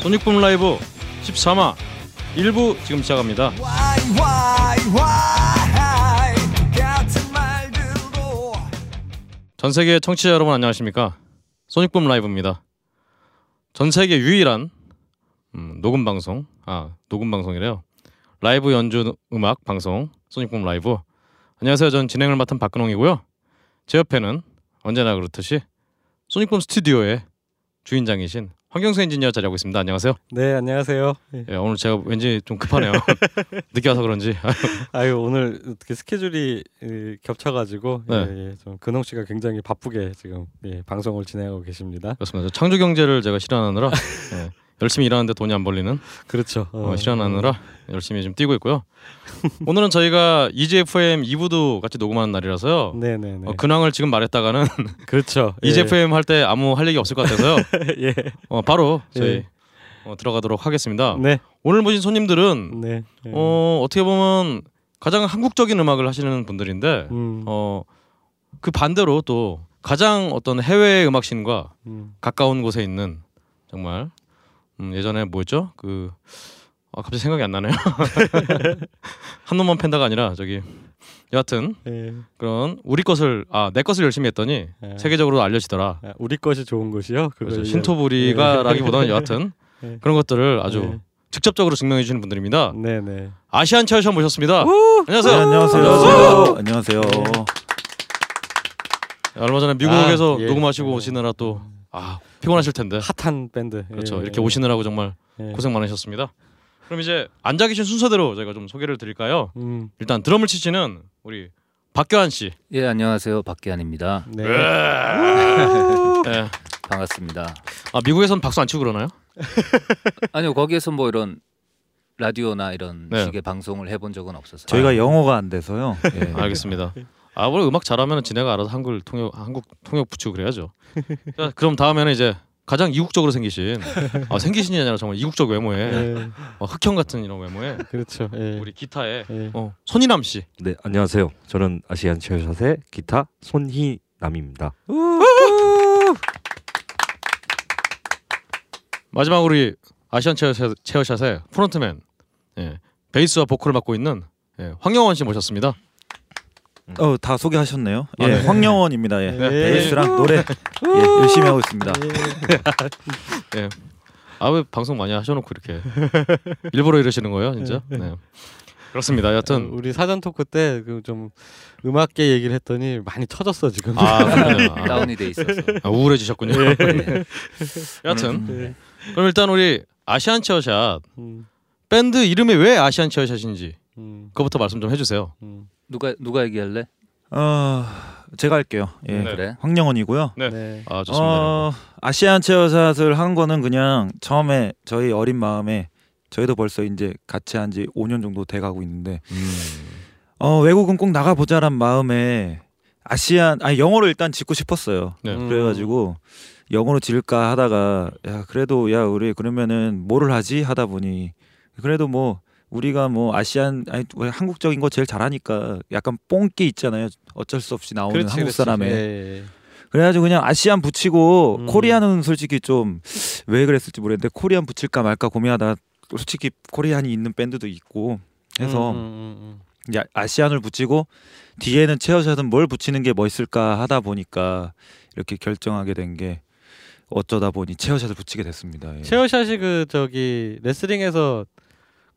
손익붐 라이브 13화 1부 지금 시작합니다. 전 세계 청취자 여러분 안녕하십니까? 소닉붐 라이브입니다. 전 세계 유일한 음, 녹음 방송, 아 녹음 방송이래요. 라이브 연주 음악 방송 소닉붐 라이브. 안녕하세요. 전 진행을 맡은 박근홍이고요. 제 옆에는 언제나 그렇듯이 소닉붐 스튜디오의 주인장이신 황경수 엔지니어 자리하고 있습니다. 안녕하세요. 네 안녕하세요. 예, 오늘 제가 왠지 좀 급하네요. 늦게 와서 그런지. 아유 오늘 어떻게 스케줄이 예, 겹쳐가지고 네. 예, 예, 좀 근홍 씨가 굉장히 바쁘게 지금 예, 방송을 진행하고 계십니다. 그렇습니다. 저 창조 경제를 제가 실현하느라 예, 열심히 일하는데 돈이 안 벌리는 그렇죠. 어, 실현하느라 열심히 좀 뛰고 있고요. 오늘은 저희가 EGFM 2부도 같이 녹음하는 날이라서요. 네네네. 어, 근황을 지금 말했다가는 그렇죠. 예. EGFM 할때 아무 할 얘기 없을 것 같아서요. 예. 어, 바로 저희 예. 어, 들어가도록 하겠습니다. 네. 오늘 모신 손님들은 네. 예. 어, 어떻게 보면 가장 한국적인 음악을 하시는 분들인데 음, 어, 그 반대로 또 가장 어떤 해외 음악신과 음. 가까운 곳에 있는 정말 음, 예전에 뭐였죠? 그 아, 갑자기 생각이 안 나네요. 한 놈만 팬다가 아니라 저기 여하튼 예. 그런 우리 것을 아 내 것을 열심히 했더니 예. 세계적으로 알려지더라. 아, 우리 것이 좋은 것이요. 그렇죠. 신토부리가라기보다는 여하튼 예. 그런 것들을 아주 예. 직접적으로 증명해 주시는 분들입니다. 네네. 아시안 철션 모셨습니다. 안녕하세요. 네, 안녕하세요. 안녕하세요. 안녕하세요. 얼마 전에 미국에서 아, 예. 녹음하시고 예. 오시느라 또 아, 피곤하실 텐데. 핫한 밴드. 그렇죠. 예. 이렇게 오시느라고 정말 예. 고생 많으셨습니다. 그럼 이제 앉아 계신 순서대로 저희가 좀 소개를 드릴까요? 음. 일단 드럼을 치시는 우리 박교한 씨. 예 안녕하세요 박기환입니다. 네. 예. 반갑습니다. 아 미국에선 박수 안 치고 그러나요? 아니요 거기에서 뭐 이런 라디오나 이런 네. 식의 방송을 해본 적은 없었어요. 저희가 영어가 안 돼서요. 예. 알겠습니다. 아 원래 음악 잘하면 지네가 알아서 한글 통역 한국 통역 붙이고 그래야죠. 자, 그럼 다음에는 이제 가장 이국적으로 생기신 아 생기신이 아니라 정말 이국적 외모에 예. 어, 흑형 같은 이런 외모에 그렇죠. 예. 우리 기타에 예. 어, 손이남 씨. 네 안녕하세요. 저는 아시안 체어샷의 기타 손희남입니다. 마지막으로 우리 아시안 체어샷, 체어샷의 frontman 예, 베이스와 보컬을 맡고 있는 예, 황영원 씨 모셨습니다. 어, 다 소개하셨네요. 아, 예, 네. 황영원입니다. 예. 네. 베이스랑 노래 예, 열심히 하고 있습니다. 아 왜 방송 많이 하셔놓고 이렇게 일부러 이러시는 거예요, 진짜? 네. 그렇습니다. 여튼 우리 사전 talk 때 그 좀 음악계 얘기를 했더니 많이 터졌어 지금. 아. 아, 다운이 돼 있어서. 아, 우울해지셨군요. 네. 여튼 음. 예. 그럼 일단 우리 아시안 체어샷 음. 밴드 이름이 왜 아시안 체어샷인지 음. 그거부터 말씀 좀 해주세요. 음. 누가 누가 얘기할래? 어, 제가 할게요. 예. 네. 그래. 황영원이고요. 네. 네. 아 좋습니다. 어, 아시안 체어샷을 한 거는 그냥 처음에 저희 어린 마음에 저희도 벌써 이제 같이 한 지 5년 정도 돼 가고 있는데 음. 어, 외국은 꼭 나가 보자란 마음에 아시안 아니 영어로 일단 짓고 싶었어요. 네. 음. 그래가지고 영어로 지을까 하다가 야 그래도 야 우리 그러면은 뭐를 하지 하다 보니 그래도 뭐 우리가 뭐 아시안 아니 왜 한국적인 거 제일 잘하니까 약간 뽕끼 있잖아요 어쩔 수 없이 나오는 그렇지, 한국. 사람의 예. 그래가지고 그냥 아시안 붙이고 음. 코리안은 솔직히 좀 왜 그랬을지 모르겠는데 코리안 붙일까 말까 고민하다 솔직히 코리안이 있는 밴드도 있고 해서 음, 음, 음, 이제 아시안을 붙이고 뒤에는 체어샷은 뭘 붙이는 게 멋있을까 하다 보니까 이렇게 결정하게 된 게 어쩌다 보니 체어샷을 붙이게 됐습니다. 예. 음. 체어샷이 그 저기 레슬링에서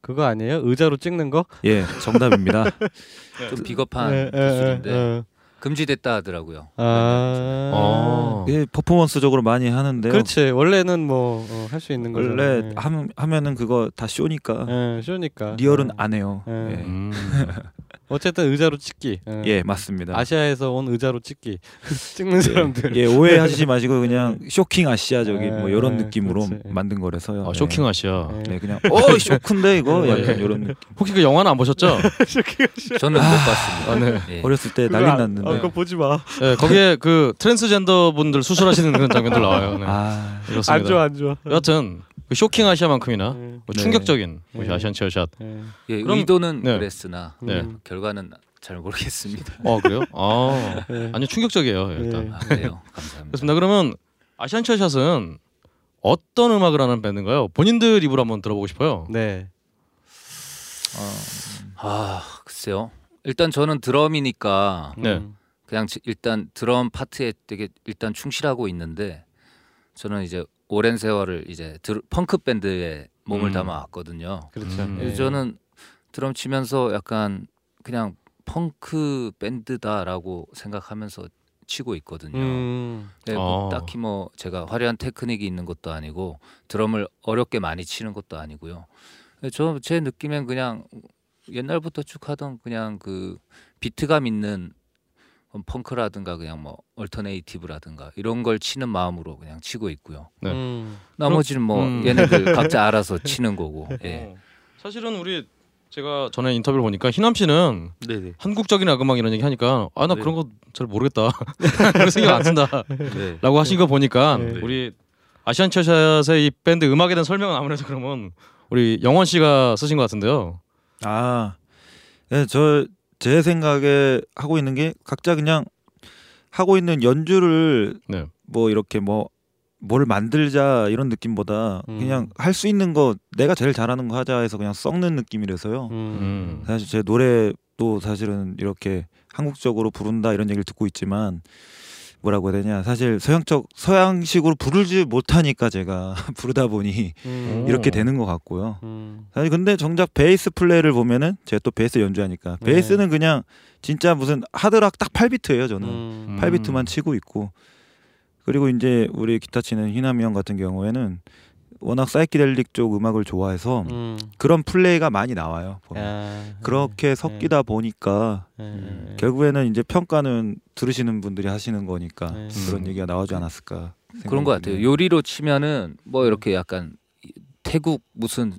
그거 아니에요? 의자로 찍는 거? 예, 정답입니다. 좀 비겁한 예, 예, 기술인데 예. 금지됐다 하더라고요. 아. 어. 예, 퍼포먼스적으로 많이 하는데요. 그렇지. 원래는 뭐 할 수 있는 거죠. 원래 함, 하면은 그거 다 쇼니까 예, 쇼니까. real은 어. 안 해요. 예. 예. 음. 어쨌든 의자로 찍기. 예. 예 맞습니다. 아시아에서 온 의자로 찍기. 찍는 사람들. 예 오해하시지 마시고 그냥 쇼킹 아시아적인 뭐 예, 이런 예, 느낌으로 그렇지. 만든 거라서요. 아, 예. 쇼킹 아시아. 예. 네 그냥 어 쇼크인데 이거 예. 약간 이런 느낌. 혹시 그 영화는 안 보셨죠? 저는 못 봤습니다. 아, 네. 예. 어렸을 때 난리 안- 났는데. 아, 그거 보지 마. 네, 거기에 그 트랜스젠더 분들 수술하시는 그런 장면들 나와요. 네. 아 그렇습니다. 안 좋아 안 좋아. 여하튼 그 쇼킹 아시아만큼이나 예. 뭐 네. 충격적인 네. 아시안 체어샷. 예. 예, 그럼- 의도는 네. 그랬으나 네. 음. 결과는 잘 모르겠습니다. 어 그래요? 아 예. 아니 충격적이에요 일단. 예. 아, 그래요. 감사합니다. 그렇습니다. 그러면 아시안 체어샷은 어떤 음악을 하는 밴드인가요? 본인들 입으로 한번 들어보고 싶어요. 네. 아 글쎄요. 일단 저는 드럼이니까 네. 음. 그냥 지- 일단 드럼 파트에 되게 일단 충실하고 있는데 저는 이제 오랜 세월을 이제 드, 펑크 밴드에 몸을 음. 담아왔거든요. 그렇죠. 음. 예. 저는 드럼 치면서 약간 그냥 펑크 밴드다라고 생각하면서 치고 있거든요. 음. 네, 뭐 아. 딱히 뭐 제가 화려한 테크닉이 있는 것도 아니고 드럼을 어렵게 많이 치는 것도 아니고요. 저 제 느낌엔 그냥 옛날부터 쭉 하던 그냥 그 비트감 있는 펑크라든가 그냥 뭐 얼터네이티브라든가 이런 걸 치는 마음으로 그냥 치고 있고요. 네. 음. 나머지는 뭐 음. 얘네들 각자 알아서 치는 거고. 예. 어. 사실은 우리 제가 전에 인터뷰를 보니까 희남 씨는 네네. 한국적인 악음악 이런 얘기 하니까 아나 네. 그런 거 잘 모르겠다. 그런 생각 안 쓴다라고 네. 하신 거 보니까 네. 우리 아시안 체어샷의 이 밴드 음악에 대한 설명은 아무래도 그러면 우리 영원 씨가 쓰신 것 같은데요. 아, 네, 저 제 생각에 하고 있는 게 각자 그냥 하고 있는 연주를 네. 뭐 이렇게 뭐 뭘 만들자 이런 느낌보다 음. 그냥 할 수 있는 거 내가 제일 잘하는 거 하자 해서 그냥 썩는 느낌이라서요. 음. 음. 사실 제 노래도 사실은 이렇게 한국적으로 부른다 이런 얘기를 듣고 있지만 뭐라고 해야 되냐 사실 서양적 서양식으로 부르지 못하니까 제가 부르다 보니 음. 이렇게 오. 되는 것 같고요. 음. 사실 근데 정작 베이스 플레이를 보면은 제가 또 베이스 연주하니까 네. 베이스는 그냥 진짜 무슨 하드락 딱 8비트예요 저는 음. 8비트만 치고 있고 그리고 이제 우리 기타 치는 희남이 형 같은 경우에는 워낙 사이키델릭 쪽 음악을 좋아해서 음. 그런 플레이가 많이 나와요. 아, 그렇게 섞이다 보니까 예, 예, 예. 결국에는 이제 평가는 들으시는 분들이 하시는 거니까 네. 그런 음. 얘기가 나오지 않았을까 그런 것 생각이 같아요. 요리로 치면은 뭐 이렇게 약간 태국 무슨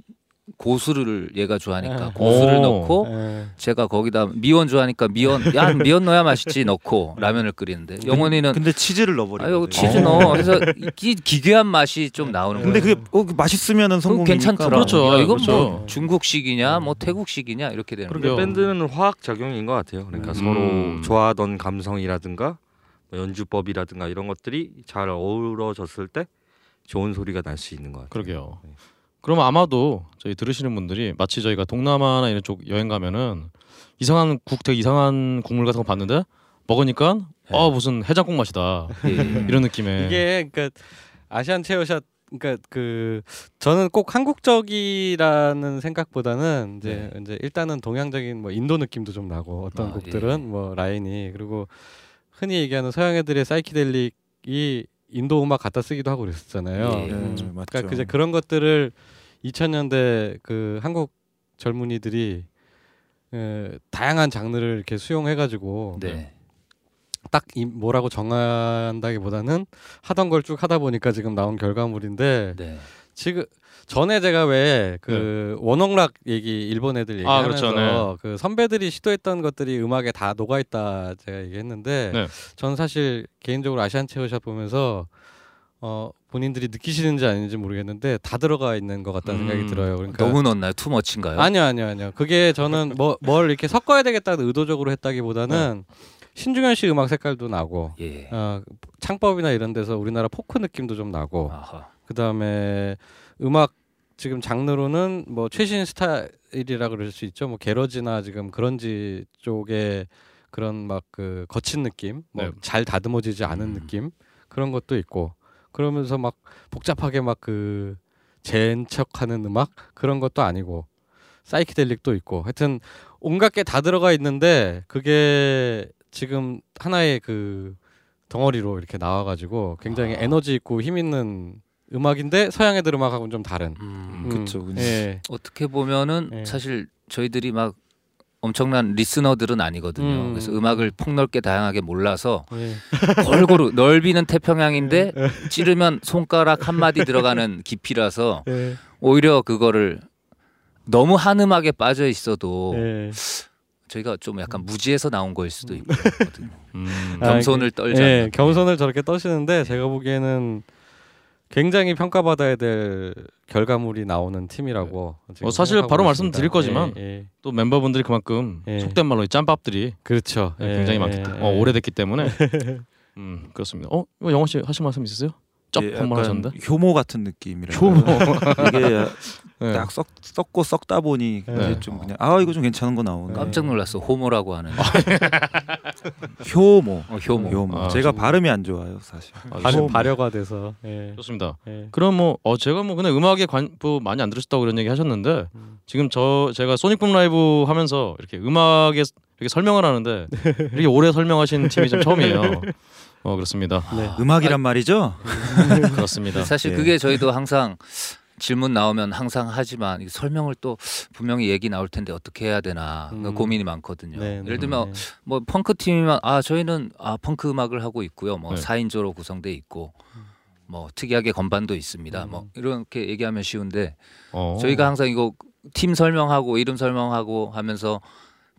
고수를 얘가 좋아하니까 예. 고수를 오. 넣고 예. 제가 거기다 미원 좋아하니까 미원 야 미원 넣어야 맛있지 넣고 라면을 끓이는데 영원이는 근데 치즈를 넣어버리고 아유 치즈 넣어 그래서 이 기괴한 맛이 좀 나오는 근데 거예요. 그게 어, 그 맛있으면은 성공이니까 괜찮더라. 그렇죠. 야, 이건 그렇죠. 뭐 중국식이냐, 뭐 태국식이냐 이렇게 되는 그러게요. 거예요. 밴드는 화학 작용인 것 같아요. 그러니까 음. 서로 좋아하던 감성이라든가 뭐 연주법이라든가 이런 것들이 잘 어우러졌을 때 좋은 소리가 날 수 있는 것 같아요. 그러게요. 네. 그러면 아마도 저희 들으시는 분들이 마치 저희가 동남아나 이런 쪽 여행 가면은 이상한 국 되게 이상한 국물 같은 거 봤는데 먹으니까 어 무슨 해장국 맛이다 예, 예. 이런 느낌의 이게 그러니까 아시안 체어샷 그러니까 그 저는 꼭 한국적이라는 생각보다는 이제 이제 일단은 동양적인 뭐 인도 느낌도 좀 나고 어떤 아, 곡들은 예. 뭐 라인이 그리고 흔히 얘기하는 서양 애들의 사이키델릭이 인도 음악 갖다 쓰기도 하고 그랬었잖아요. 예. 음, 네. 그러니까 이제 그런 것들을 2000년대 그 한국 젊은이들이 에, 다양한 장르를 이렇게 수용해가지고 네. 딱 이, 뭐라고 정한다기보다는 하던 걸 쭉 하다 보니까 지금 나온 결과물인데 네. 지금 전에 제가 왜그 원홍락 얘기 일본 애들 아, 얘기하면서 그렇죠. 그 선배들이 시도했던 것들이 음악에 다 녹아 있다 제가 얘기했는데 네. 저는 사실 개인적으로 아시안 체어샷 보면서 어 본인들이 느끼시는지 아닌지 모르겠는데 다 들어가 있는 것 같다는 음. 생각이 들어요. 그러니까 너무 넣나요? 투머치인가요? 아니요, 아니요, 아니요. 그게 저는 뭐 뭘 이렇게 섞어야 되겠다는 의도적으로 했다기보다는 신중현 씨 음악 색깔도 나고 예. 어, 창법이나 이런 데서 우리나라 포크 느낌도 좀 나고 아하. 그다음에 음악 지금 장르로는 뭐 최신 스타일이라 그럴 수 있죠. 뭐 게러지나 지금 그런지 쪽에 그런 막 그 거친 느낌, 뭐 네. 잘 다듬어지지 않은 음. 느낌 그런 것도 있고 그러면서 막 복잡하게 막 그 젠척하는 음악 그런 것도 아니고 사이키델릭도 있고 하여튼 온갖 게 다 들어가 있는데 그게 지금 하나의 그 덩어리로 이렇게 나와가지고 굉장히 아. 에너지 있고 힘 있는 음악인데 서양 애들 음악하고는 좀 다른. 음. 그쵸, 그쵸. 예. 어떻게 보면은 예. 사실 저희들이 막 엄청난 리스너들은 아니거든요. 음. 그래서 음악을 폭넓게 다양하게 몰라서 예. 골고루 넓이는 태평양인데 찌르면 손가락 한 마디 들어가는 깊이라서 예. 오히려 그거를 너무 한 음악에 빠져 있어도 예. 저희가 좀 약간 무지해서 나온 거일 수도 있거든요. 음. 아, 겸손을 떨자. 예, 겸손을 저렇게 떠시는데 제가 보기에는 굉장히 평가받아야 될 결과물이 나오는 팀이라고. 어, 사실 바로 있습니다. 말씀드릴 거지만 예, 예. 또 멤버분들이 그만큼 예. 속된 말로 이 짬밥들이 그렇죠. 예, 굉장히 많기 예, 때문에 예. 어, 오래됐기 때문에 음 그렇습니다. 어 이거 영호 씨 하실 말씀 있으세요? 쩝 예, 한번 하셨는데 효모 같은 느낌이라. 효모. 이게 네. 딱 썩, 썩고 썩다 보니 네. 좀 그냥 아 이거 좀 괜찮은 거 나오네. 깜짝 놀랐어. 호모라고 하는. 효모. 어, 효모. 효모. 아, 제가 좀- 발음이 안 좋아요 사실. 아. 발효가 돼서. 예. 좋습니다. 예. 그럼 뭐 어, 제가 뭐 그냥 음악에 관, 뭐 많이 안 들으셨다고 그런 얘기 하셨는데 음. 지금 저 제가 소닉붐 라이브 하면서 이렇게 음악에 이렇게 설명을 하는데 이렇게 오래 설명하신 팀이 좀 처음이에요. 어 그렇습니다. 네. 음악이란 말이죠. 그렇습니다. 사실 예. 그게 저희도 항상 질문 나오면 항상 하지만 이 설명을 또 분명히 얘기 나올 텐데 어떻게 해야 되나 그 음. 고민이 많거든요. 네, 예를 네, 들면 네. 뭐 펑크 팀이면 아 저희는 아 펑크 음악을 하고 있고요. 뭐 네. 4인조로 구성돼 있고 뭐 특이하게 건반도 있습니다. 음. 뭐 이렇게 얘기하면 쉬운데 어. 저희가 항상 이거 팀 설명하고 이름 설명하고 하면서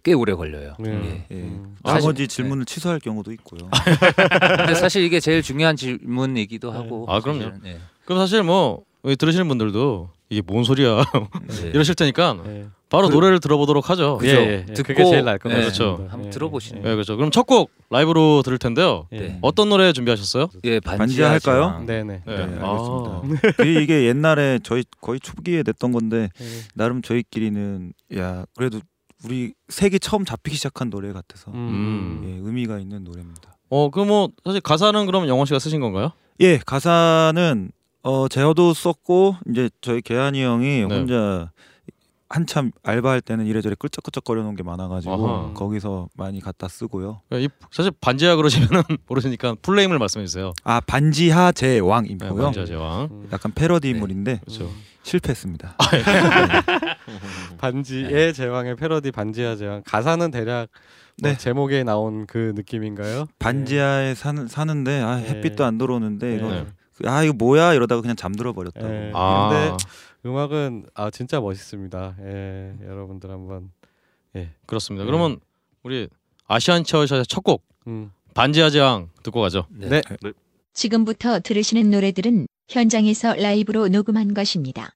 꽤 오래 걸려요. 네. 예. 예. 음. 나머지 사실- 질문을 취소할 경우도 있고요. 근데 사실 이게 제일 중요한 질문이기도 네. 하고. 아, 그럼요. 사실은. 예. 그럼 사실 뭐 들으시는 분들도 이게 뭔 소리야 예. 이러실 테니까 예. 바로 그- 노래를 들어보도록 하죠. 그죠. 예, 예, 예. 듣고- 그게 제일 나을 것 예. 그렇죠. 한번 예, 들어보시는 네, 그렇죠. 그럼 첫 곡 라이브로 들을 텐데요. 예. 네. 어떤 노래 준비하셨어요? 예, 반지하 할까요? 네, 네. 네. 네, 아. 알겠습니다. 그 이게 옛날에 저희 거의 초기에 냈던 건데 예. 나름 저희끼리는 야 그래도 우리 색이 처음 잡히기 시작한 노래 같아서 음. 예, 의미가 있는 노래입니다. 어, 그 뭐 사실 가사는 그럼 영원 씨가 쓰신 건가요? 예 가사는 어 제어도 썼고 이제 저희 개한이 형이 네. 혼자 한참 알바할 때는 이래저래 끌적끌적거려 놓은 게 많아가지고 아하. 거기서 많이 갖다 쓰고요. 그러니까 이 사실 반지하 그러시면은 모르시니까 풀네임을 말씀해 주세요. 아 반지하 네, 제왕이고요. 반지하 제왕. 음. 약간 패러디 네. 인물인데 그렇죠. 실패했습니다. 반지의 제왕의 패러디 반지하 제왕 가사는 대략 뭐 네. 제목에 나온 그 느낌인가요? 반지하에 사는 사는데 아 네. 햇빛도 안 들어오는데 네. 이거 네. 아 이거 뭐야 이러다가 그냥 잠들어 버렸다고. 네. 아. 근데 음악은 아 진짜 멋있습니다. 예, 여러분들 한번 그렇습니다. 네. 그러면 우리 아시안 처샷의 첫곡 음. 반지하 제왕 듣고 가죠. 네. 지금부터 들으시는 노래들은 현장에서 라이브로 녹음한 것입니다.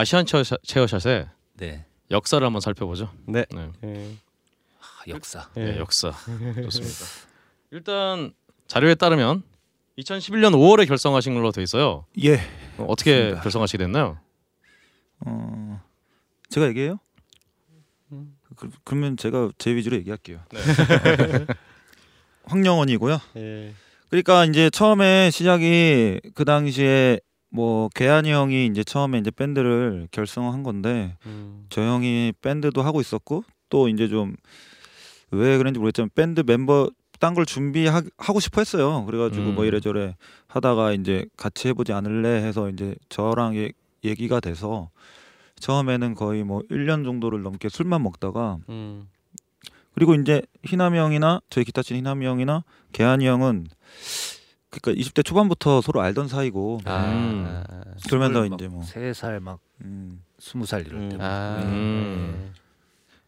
아시안 체어샷, 체어샷 의 네. 역사를 한번 살펴보죠. 네. 네. 예. 아, 역사. 네, 예. 역사 좋습니다. 일단 자료에 따르면 2011년 5월에 결성하신 걸로 돼 있어요. 예. 어, 어떻게 맞습니다. 결성하시게 됐나요? 어 제가 얘기해요? 그, 그러면 제가 제 위주로 얘기할게요. 네. 황영원이고요. 예. 그러니까 이제 처음에 시작이 그 당시에 뭐 개한이 형이 이제 처음에 이제 밴드를 결성한 건데 음. 저 형이 밴드도 하고 있었고 또 이제 좀 왜 그런지 모르겠지만 밴드 멤버 딴 걸 준비하고 싶어 했어요. 그래가지고 음. 뭐 이래저래 하다가 이제 같이 해보지 않을래 해서 이제 저랑 얘- 얘기가 돼서 처음에는 거의 뭐 1년 정도를 넘게 술만 먹다가 음. 그리고 이제 희남이 형이나 저희 기타 치는 희남이 형이나 개한이 형은 그러니까 20대 초반부터 서로 알던 사이고 아. 음. 그러면서 막 이제 뭐세살막 음, 스무 살 이럴 때. 음. 아. 음.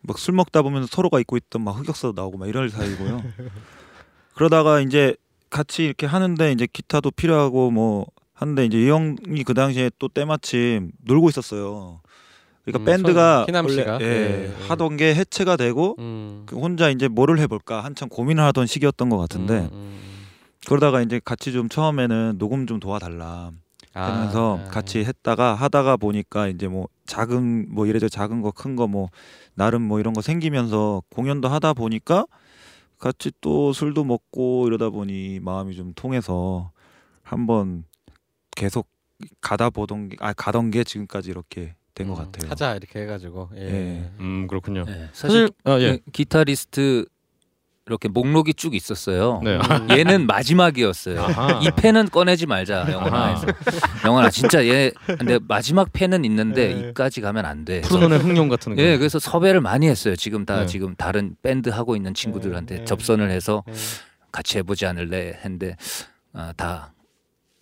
막술 먹다 보면 서로가 입고 있던 막 흑역사도 나오고 막 이럴 사이고요. 그러다가 이제 같이 이렇게 하는데 이제 기타도 필요하고 뭐 하는데 이제 이 형이 그 당시에 또 때마침 놀고 있었어요. 그러니까 음, 밴드가 원래? 예, 예, 예. 하던 게 해체가 되고 음. 그 혼자 이제 뭐를 해볼까 한참 고민을 하던 시기였던 것 같은데 음, 음. 그러다가 이제 같이 좀 처음에는 녹음 좀 도와달라 하면서 아. 같이 했다가 하다가 보니까 이제 뭐 작은 뭐 이래저래 작은 거 큰 거 뭐 나름 뭐 이런 거 생기면서 공연도 하다 보니까 같이 또 술도 먹고 이러다 보니 마음이 좀 통해서 한번 계속 가다 보던 게, 아 가던 게 지금까지 이렇게 된것 음, 같아요. 하자 이렇게 해가지고. 예. 예. 음 그렇군요. 네, 사실 사실 아 예. 그 기타리스트 이렇게 목록이 쭉 있었어요. 네. 음. 얘는 마지막이었어요. 아하. 이 펜은 꺼내지 말자 영원아에서 영원아 진짜 얘 근데 마지막 펜은 있는데 네. 이까지 가면 안 돼. 푸른 눈의 흑룡 같은 거. 예, 그래서 섭외를 많이 했어요. 지금 다 네. 지금 다른 밴드 하고 있는 친구들한테 네. 접선을 해서 예. 같이 해보지 않을래 했는데 아, 다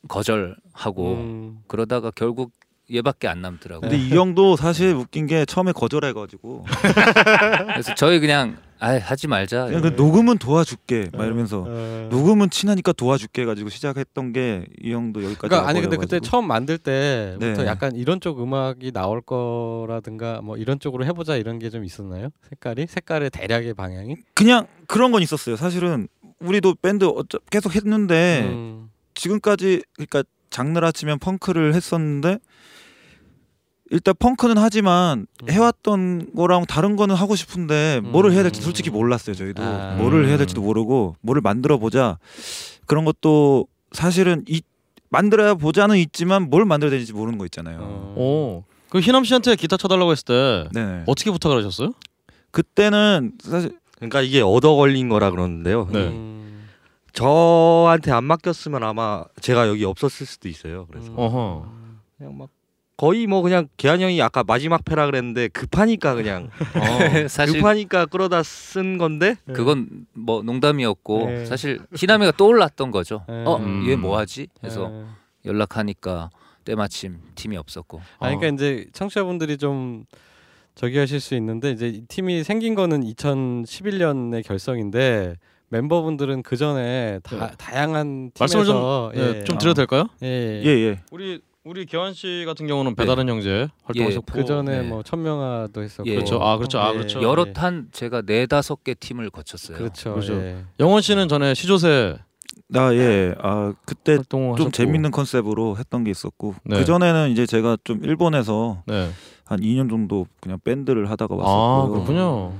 거절하고 음. 그러다가 결국 얘밖에 안 남더라고요. 근데 이 형도 사실 웃긴 게 처음에 거절해가지고 그래서 저희 그냥 아 하지 말자. 그냥 그 녹음은 도와줄게 막 이러면서 어. 녹음은 친하니까 도와줄게 해가지고 시작했던 게 이 형도 여기까지 그러니까 아니 근데. 그때 처음 만들 때부터 네. 약간 이런 쪽 음악이 나올 거라든가 뭐 이런 쪽으로 해보자 이런 게 좀 있었나요? 색깔이 색깔의 대략의 방향이? 그냥 그런 건 있었어요. 사실은 우리도 밴드 어쩌, 계속 했는데 음. 지금까지 그러니까 장르라 치면 펑크를 했었는데 일단 펑크는 하지만 음. 해왔던 거랑 다른 거는 하고 싶은데 뭐를 해야 될지 음. 솔직히 몰랐어요. 저희도 아. 뭐를 해야 음. 될지도 모르고 뭐를 만들어 보자 그런 것도 사실은 이 만들어 보자는 있지만 뭘 만들어야 되는지 모르는 거 있잖아요. 어. 오. 그 희남 씨한테 기타 쳐달라고 했을 때 네. 어떻게 부탁을 하셨어요? 그때는 사실 그러니까 이게 얻어 걸린 거라 그러는데요. 네. 음. 저한테 안 맡겼으면 아마 제가 여기 없었을 수도 있어요. 그래서 음. 어허. 그냥 막 거의 뭐 그냥 계한 형이 아까 마지막 패라 그랬는데 급하니까 그냥 어. 사실 급하니까 끌어다 쓴 건데 그건 뭐 농담이었고 네. 사실 희남이가 떠올랐던 거죠. 네. 어, 음. 얘 뭐하지? 해서 예. 연락하니까 때마침 팀이 없었고. 아 그러니까 이제 청취자분들이 좀 저기 하실 수 있는데 이제 이 팀이 생긴 거는 2011년의 결성인데 멤버분들은 그 전에 다 네. 다양한 말씀을 좀, 팀에서 네, 좀 드려도 될까요? 예. 예 예. 우리 우리 개환 씨 같은 경우는 배다른 형제 활동하셨고 그 전에 네. 뭐 천명아도 했었고 예. 그렇죠. 아 그렇죠. 아 예. 그렇죠. 여러 예. 탄 제가 네 다섯 개 팀을 거쳤어요. 그렇죠. 그렇죠. 예. 영원 씨는 전에 시조새 나 예. 아 그때 좀 하셨고. 재밌는 컨셉으로 했던 게 있었고 네. 그 전에는 이제 제가 좀 일본에서 네. 한 2년 정도 그냥 밴드를 하다가 아 왔었고요. 그렇군요.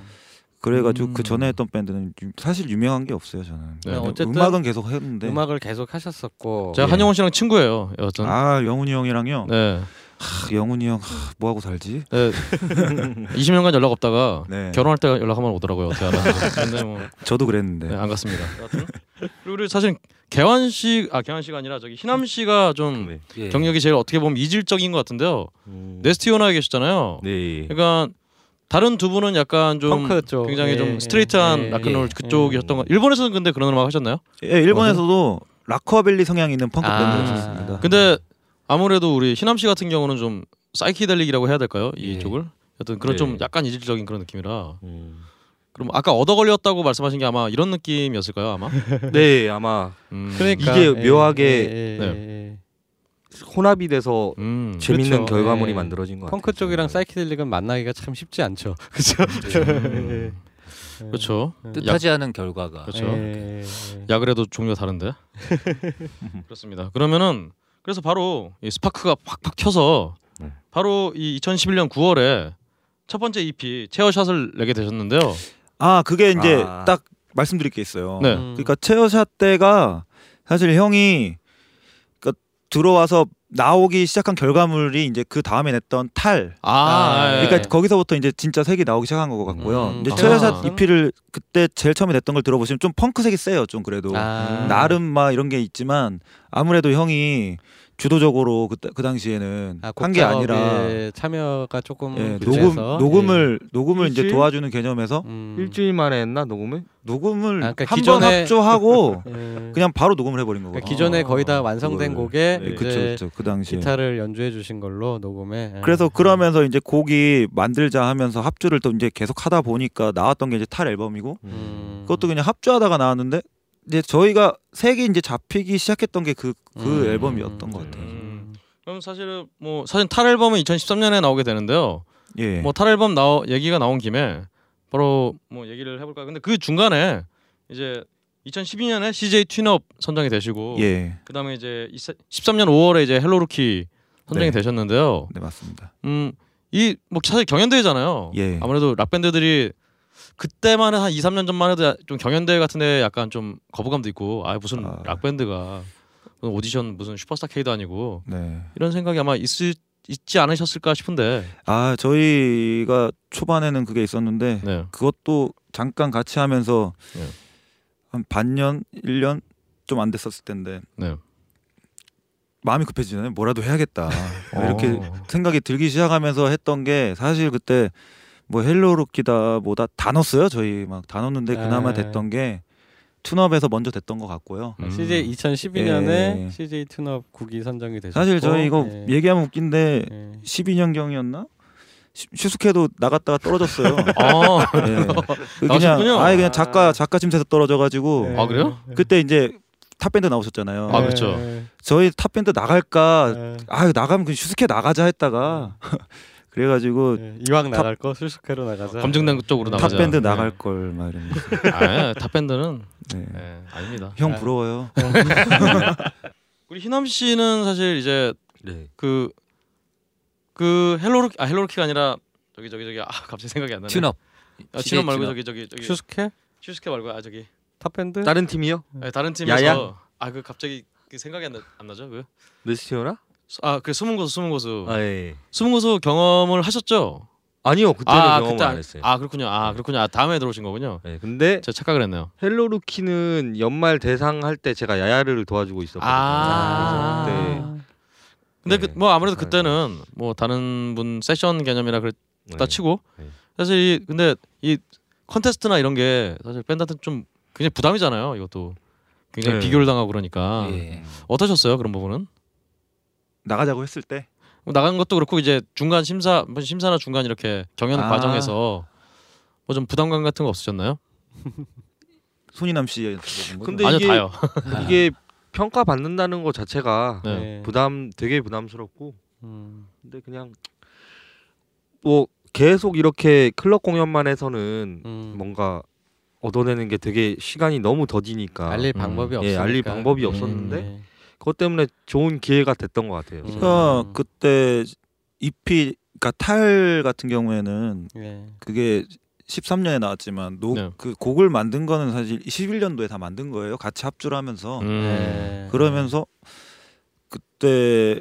그래가지고 음. 그 전에 했던 밴드는 유- 사실 유명한 게 없어요 저는. 네. 그냥 어쨌든 음악은 계속 했는데. 음악을 계속 하셨었고 제가 예. 한영원 씨랑 친구예요. 여하튼. 아 영훈이 형이랑요. 네. 하, 영훈이 형 하, 뭐 하고 살지? 네. 20년간 연락 없다가 네. 결혼할 때 연락하면 오더라고요. 어떻게 알았는지. 근데 뭐 저도 그랬는데. 네, 안 갔습니다. 그리고 사실 개환 씨, 아 개환 씨가 아니라 저기 희남 씨가 좀 네. 예. 경력이 제일 어떻게 보면 이질적인 것 같은데요. 음. 네스티오나에 계셨잖아요. 네. 그러니까 다른 두 분은 약간 좀 굉장히 예, 좀 예, 스트레이트한 예, 락앤롤 예. 그쪽이었던 거. 일본에서는 근데 그런 음악 하셨나요? 예, 일본에서도 락커빌리 성향이 있는 펑크 아. 밴드였습니다. 근데 아무래도 우리 희남 씨 같은 경우는 좀 사이키델릭이라고 해야 될까요? 예. 이쪽을? 여튼 그런 네. 좀 약간 이질적인 그런 느낌이라. 음. 그럼 아까 얻어 걸렸다고 말씀하신 게 아마 이런 느낌이었을까요? 아마. 네 아마 음. 그러니까 이게 예, 묘하게- 예, 예, 네. 예, 예. 혼합이 돼서 음. 재밌는 그렇죠. 결과물이 예. 만들어진 것 같아요. 펑크 쪽이랑 사이키델릭은 만나기가 참 쉽지 않죠. 그렇죠. 음. 그렇죠. 뜻하지 않은 결과가 그렇죠. 예. 야 그래도 종류가 다른데. 그렇습니다. 그러면은 그래서 바로 이 스파크가 팍팍 켜서 네. 바로 이 2011년 9월에 첫 번째 EP 체어샷을 내게 되셨는데요. 아 그게 이제 아. 딱 말씀드릴 게 있어요. 네. 음. 그러니까 체어샷 때가 사실 형이 들어와서 나오기 시작한 결과물이 이제 그 다음에 냈던 탈. 아, 아, 예. 그러니까 거기서부터 이제 진짜 색이 나오기 시작한 것 같고요. 음, 이제 아. 체어샷 EP를 그때 제일 처음에 냈던 걸 들어보시면 좀 펑크색이 세요. 좀 그래도 아. 나름 막 이런 게 있지만 아무래도 형이 주도적으로 그, 그 당시에는 아, 한게 아니라 참여가 조금 예, 녹음 녹음을 녹음을 이제 일주일? 도와주는 개념에서 예. 음. 일주일 만에 했나 녹음을? 녹음을 아, 그러니까 한번 기존에- 합주하고 예. 그냥 바로 녹음을 해버린 거고. 그러니까 기존에 거의 다 완성된 곡에 네, 이제 그쵸 그쵸 그 당시에. 기타를 연주해 주신 걸로 녹음에 예. 그래서 그러면서 이제 곡이 만들자 하면서 합주를 또 이제 계속 하다 보니까 나왔던 게 이제 탈 앨범이고 음. 그것도 그냥 합주하다가 나왔는데 이제 저희가 색이 이제 잡히기 시작했던 게그그 음. 앨범이었던 것 같아요. 음. 그럼 사실은 뭐 사실 탈 앨범은 2013년에 나오게 되는데요. 예. 뭐탈 앨범 나오 얘기가 나온 김에 바로 뭐 얘기를 해볼까. 근데 그 중간에 이제 2012년에 CJ 튠업 선정이 되시고 예. 그다음에 이제 13년 5월에 이제 헬로루키 선정이 네. 되셨는데요. 네 맞습니다. 음, 이 뭐 사실 경연대회잖아요. 예. 아무래도 락 밴드들이 그때만 한 2, 3년 전만 해도 좀 경연대회 같은 데 약간 좀 거부감도 있고 아 무슨 아. 락 밴드가 오디션 무슨 슈퍼스타 K도 아니고 네. 이런 생각이 아마 있을 있지 않으셨을까 싶은데. 아 저희가 초반에는 그게 있었는데 네. 그것도 잠깐 같이 하면서 네. 한 반년, 1년 좀 안 됐었을 텐데 네. 마음이 급해지잖아요. 뭐라도 해야겠다. 어. 이렇게 생각이 들기 시작하면서 했던 게 사실 그때 뭐 헬로루키다 뭐다 다 넣었어요. 저희 막 다 넣었는데 그나마 네. 됐던 게 튠업에서 먼저 됐던 것 같고요. 음. CJ 2012년에 예. CJ 튠업 국이 선정이 되셨고 사실 저희 이거 예. 얘기하면 웃긴데 예. 12년 경이었나? 슈스케도 나갔다가 떨어졌어요. 어. 예. 그. 그냥 아예 그냥 작가 작가 침대에서 떨어져가지고 아, 그래요? 그때 이제 탑밴드 나오셨잖아요. 아, 그렇죠. 예. 저희 탑밴드 나갈까? 예. 아 나가면 그 슈스케 나가자 했다가 그래가지고 예. 이왕 나갈 거 슈스케로 나가자. 검증된 쪽으로 나가자. 탑밴드 네. 나갈 걸막 이러면서. 아, 탑밴드는 네. 네, 아닙니다. 형 아. 부러워요. 우리 희남 씨는 사실 이제 네. 그그 헬로루키 아 헬로루키가 아니라 저기 저기 저기 아 갑자기 생각이 안 나네. 튠업 아, 튠업 말고 튠업. 저기 저기 저기 슈스케 슈스케 말고 아 저기 탑밴드 다른 팀이요? 네, 다른 팀에서? 아 그 갑자기 그 생각이 안, 나, 안 나죠? 그? 네스티오나? 아그 숨은 고수 숨은 고수 아 예. 숨은 고수 경험을 하셨죠? 아니요 그때는 아 경험 그때 안 안- 했어요. 아 그렇군요. 아 그렇군요. 아, 다음에 들어오신 거군요. 네, 근데 제가 착각을 했네요. 헬로루키는 연말 대상 할 때 제가 야야를 도와주고 있었거든요. 아. 그래서 그때 근데 네. 그, 뭐 아무래도 네. 그때는 뭐 다른 분 세션 개념이라 그랬다 네. 치고 네. 사실 이 근데 이 컨테스트나 이런 게 사실 밴드한테 좀 굉장히 부담이잖아요. 이것도 굉장히 네. 비교를 당하고 그러니까 예. 어떠셨어요 그런 부분은? 나가자고 했을 때뭐 나간 것도 그렇고 이제 중간 심사 뭐 심사나 중간 이렇게 경연 아. 과정에서 뭐 좀 부담감 같은 거 없으셨나요? 손이남 씨. 근데 아니요 이게- 다요. 이게 평가 받는다는 것 자체가 네. 예. 부담 되게 부담스럽고 음. 근데 그냥 뭐 계속 이렇게 클럽 공연만 해서는 음. 뭔가 얻어내는 게 되게 시간이 너무 더디니까 알릴 음. 방법이 예, 없으니까 알릴 방법이 예. 없었는데 예. 그것 때문에 좋은 기회가 됐던 것 같아요. 음. 그러니까 그때 EP 그러니까 탈 같은 경우에는 예. 그게 13년에 나왔지만 노, 네. 그 곡을 만든 거는 사실 21년도에 다 만든 거예요. 같이 합주를 하면서 음. 예. 그러면서 그때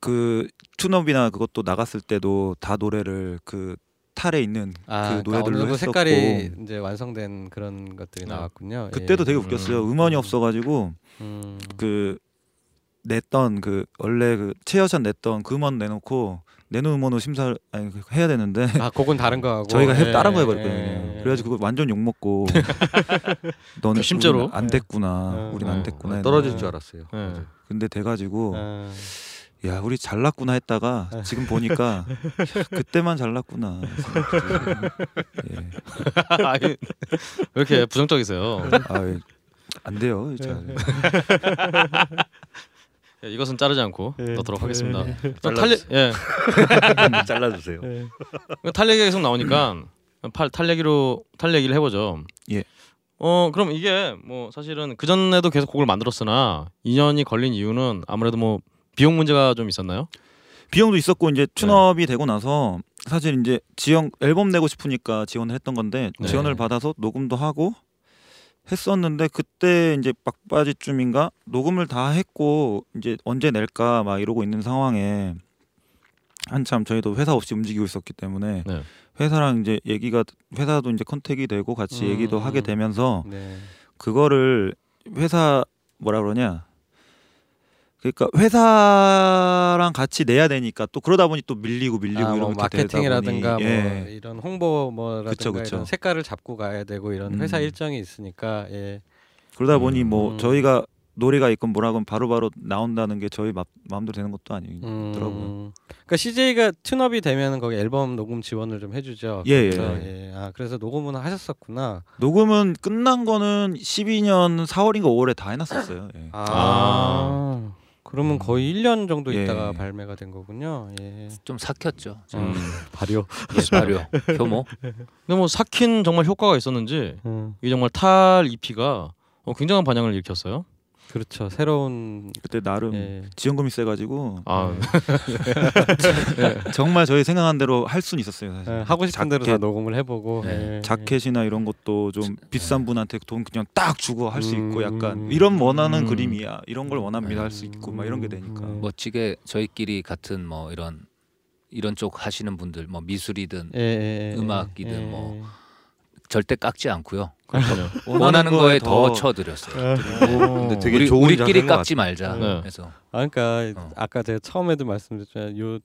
그 툰업이나 그것도 나갔을 때도 다 노래를 그 탈에 있는 아, 그 그러니까 어느 노래들로 정도 했었고 색깔이 이제 완성된 그런 것들이 네. 나왔군요. 그때도 예. 되게 웃겼어요. 음. 음원이 없어가지고 음. 그 냈던 그 원래 그 최여찬 냈던 그 음원 내놓고 내놓은 음원으로 심사를 아니 그 해야 되는데 아, 곡은 다른 거 하고 저희가 해, 예, 다른 거 예, 해버렸거든요. 예. 그래가지고 그거 완전 욕 먹고 너는? 우리는 안 됐구나. 어, 우린 어, 안 됐구나. 아, 떨어질 줄 알았어요. 근데 돼가지고 아, 야 우리 잘났구나 했다가 지금 보니까 그때만 잘났구나. 예. 아니, 왜 이렇게 부정적이세요? 아, 안 돼요. 잘. 예, 이것은 자르지 않고 예. 넣도록 하겠습니다. 예. 또 탈, 얘- 예, 잘라주세요. 탈 얘기가 계속 나오니까 팔, 탈 얘기로 탈 얘기를 해보죠. 예. 어 그럼 이게 뭐 사실은 그 전에도 계속 곡을 만들었으나 2년이 걸린 이유는 아무래도 뭐 비용 문제가 좀 있었나요? 비용도 있었고 이제 춘업이 되고 나서 사실 이제 지원 앨범 내고 싶으니까 지원을 했던 건데 네. 지원을 받아서 녹음도 하고 했었는데 그때 이제 막바지쯤인가 녹음을 다 했고 이제 언제 낼까 막 이러고 있는 상황에 한참 저희도 회사 없이 움직이고 있었기 때문에 네. 회사랑 이제 얘기가 회사도 이제 컨택이 되고 같이 음, 얘기도 하게 음. 되면서 네. 그거를 회사 뭐라 그러냐 그러니까 회사랑 같이 내야 되니까 또 그러다 보니 또 밀리고 밀리고 아, 이렇게 뭐 마케팅이라든가 보니 뭐 예. 이런 홍보 뭐라든가 그쵸, 그쵸. 이런 색깔을 잡고 가야 되고 이런 회사 음. 일정이 있으니까 예. 그러다 보니 뭐 음. 저희가 노래가 있건 뭐라건 바로바로 나온다는 게 저희 마, 마음대로 되는 것도 아니더라고요. 음. 그러니까 CJ가 튠업이 되면 거기 앨범 녹음 지원을 좀 해주죠. 예, 그래서, 예. 아 그래서 녹음은 하셨었구나. 녹음은 끝난 거는 12년 4월인가 5월에 다 해놨었어요. 예. 아, 그러면 거의 1년 정도 예. 있다가 발매가 된 거군요. 예. 좀 삭혔죠. 음. 발효. 예, 발효, 효모. 근데 뭐 삭힌 정말 효과가 있었는지 음. 이 정말 탈 EP가 어, 굉장한 반향을 일으켰어요. 그렇죠. 새로운 그때 나름 예. 지원금이 세가지고 아 정말 저희 생각한 대로 할 수는 있었어요. 사실. 예, 하고 싶은 대로 다 자켓, 녹음을 해보고 네. 예. 자켓이나 이런 것도 좀 비싼 분한테 돈 그냥 딱 주고 할 수 있고 약간 음. 이런 원하는 음. 그림이야 이런 걸 원합니다 할 수 있고 막 이런 게 되니까 음. 멋지게 저희끼리 같은 뭐 이런 이런 쪽 하시는 분들 뭐 미술이든 예, 예, 예, 음악이든 예. 뭐 절대 깎지 않고요. 그렇군요. 원하는 거에 더 쳐드렸어요. 근데 되게 우리 좋은 우리끼리 깎지 말자. 네. 그래서 아 그러니까 어. 아까 제가 처음에도 말씀드렸잖아요. 요뭐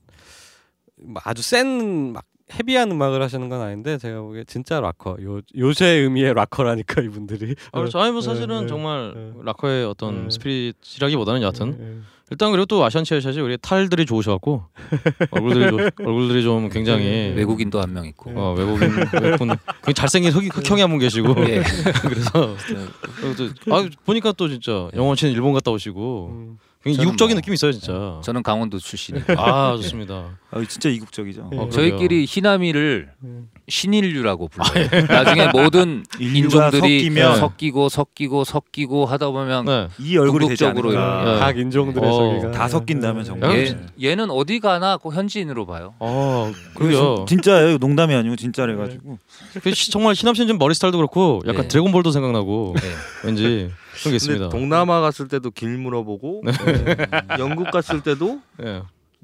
아주 센 막 헤비한 음악을 하시는 건 아닌데 제가 보기에 진짜 락커. 요 요새 의미의 락커라니까 이분들이. 아, 그렇죠. 아니 뭐 네, 사실은 네, 정말 네. 락커의 어떤 네. 스피릿이라기보다는 여하튼 예, 일단 그리고 또 아시안 체어샷이 우리 탈들이 좋으셔갖고 얼굴들이 좀, 얼굴들이 좀 굉장히 외국인도 한 명 있고. 어, 외국인 외국분 굉장히 잘생긴 흑, 흑형이 한 분 계시고 예. 그래서 아, 보니까 또 진짜 영원 씨는 일본 갔다 오시고 음. 굉장히 이국적인 뭐- 느낌이 있어요 진짜. 저는 강원도 출신이고 아 좋습니다. 아, 진짜 이국적이죠. 어. 저희끼리 희남이를 음. 신인류라고 불러요. 나중에 모든 인종들이 섞이면 섞이고 섞이고 섞이고 하다 보면 네. 이 얼굴이 되지 않을까. 이렇게. 각 인종들의 어, 소리가 다 섞인다면 정말. 예. 얘, 얘는 어디 가나 꼭 현지인으로 봐요. 아 그게 그래요. 진- 진짜예요. 농담이 아니고 진짜래 가지고. 그 시- 정말 희남 씨는 좀 머리 스타일도 그렇고 약간 예. 드래곤볼도 생각나고 예. 왠지 그런 게 있습니다. 동남아 갔을 때도 길 물어보고 영국 갔을 때도 예.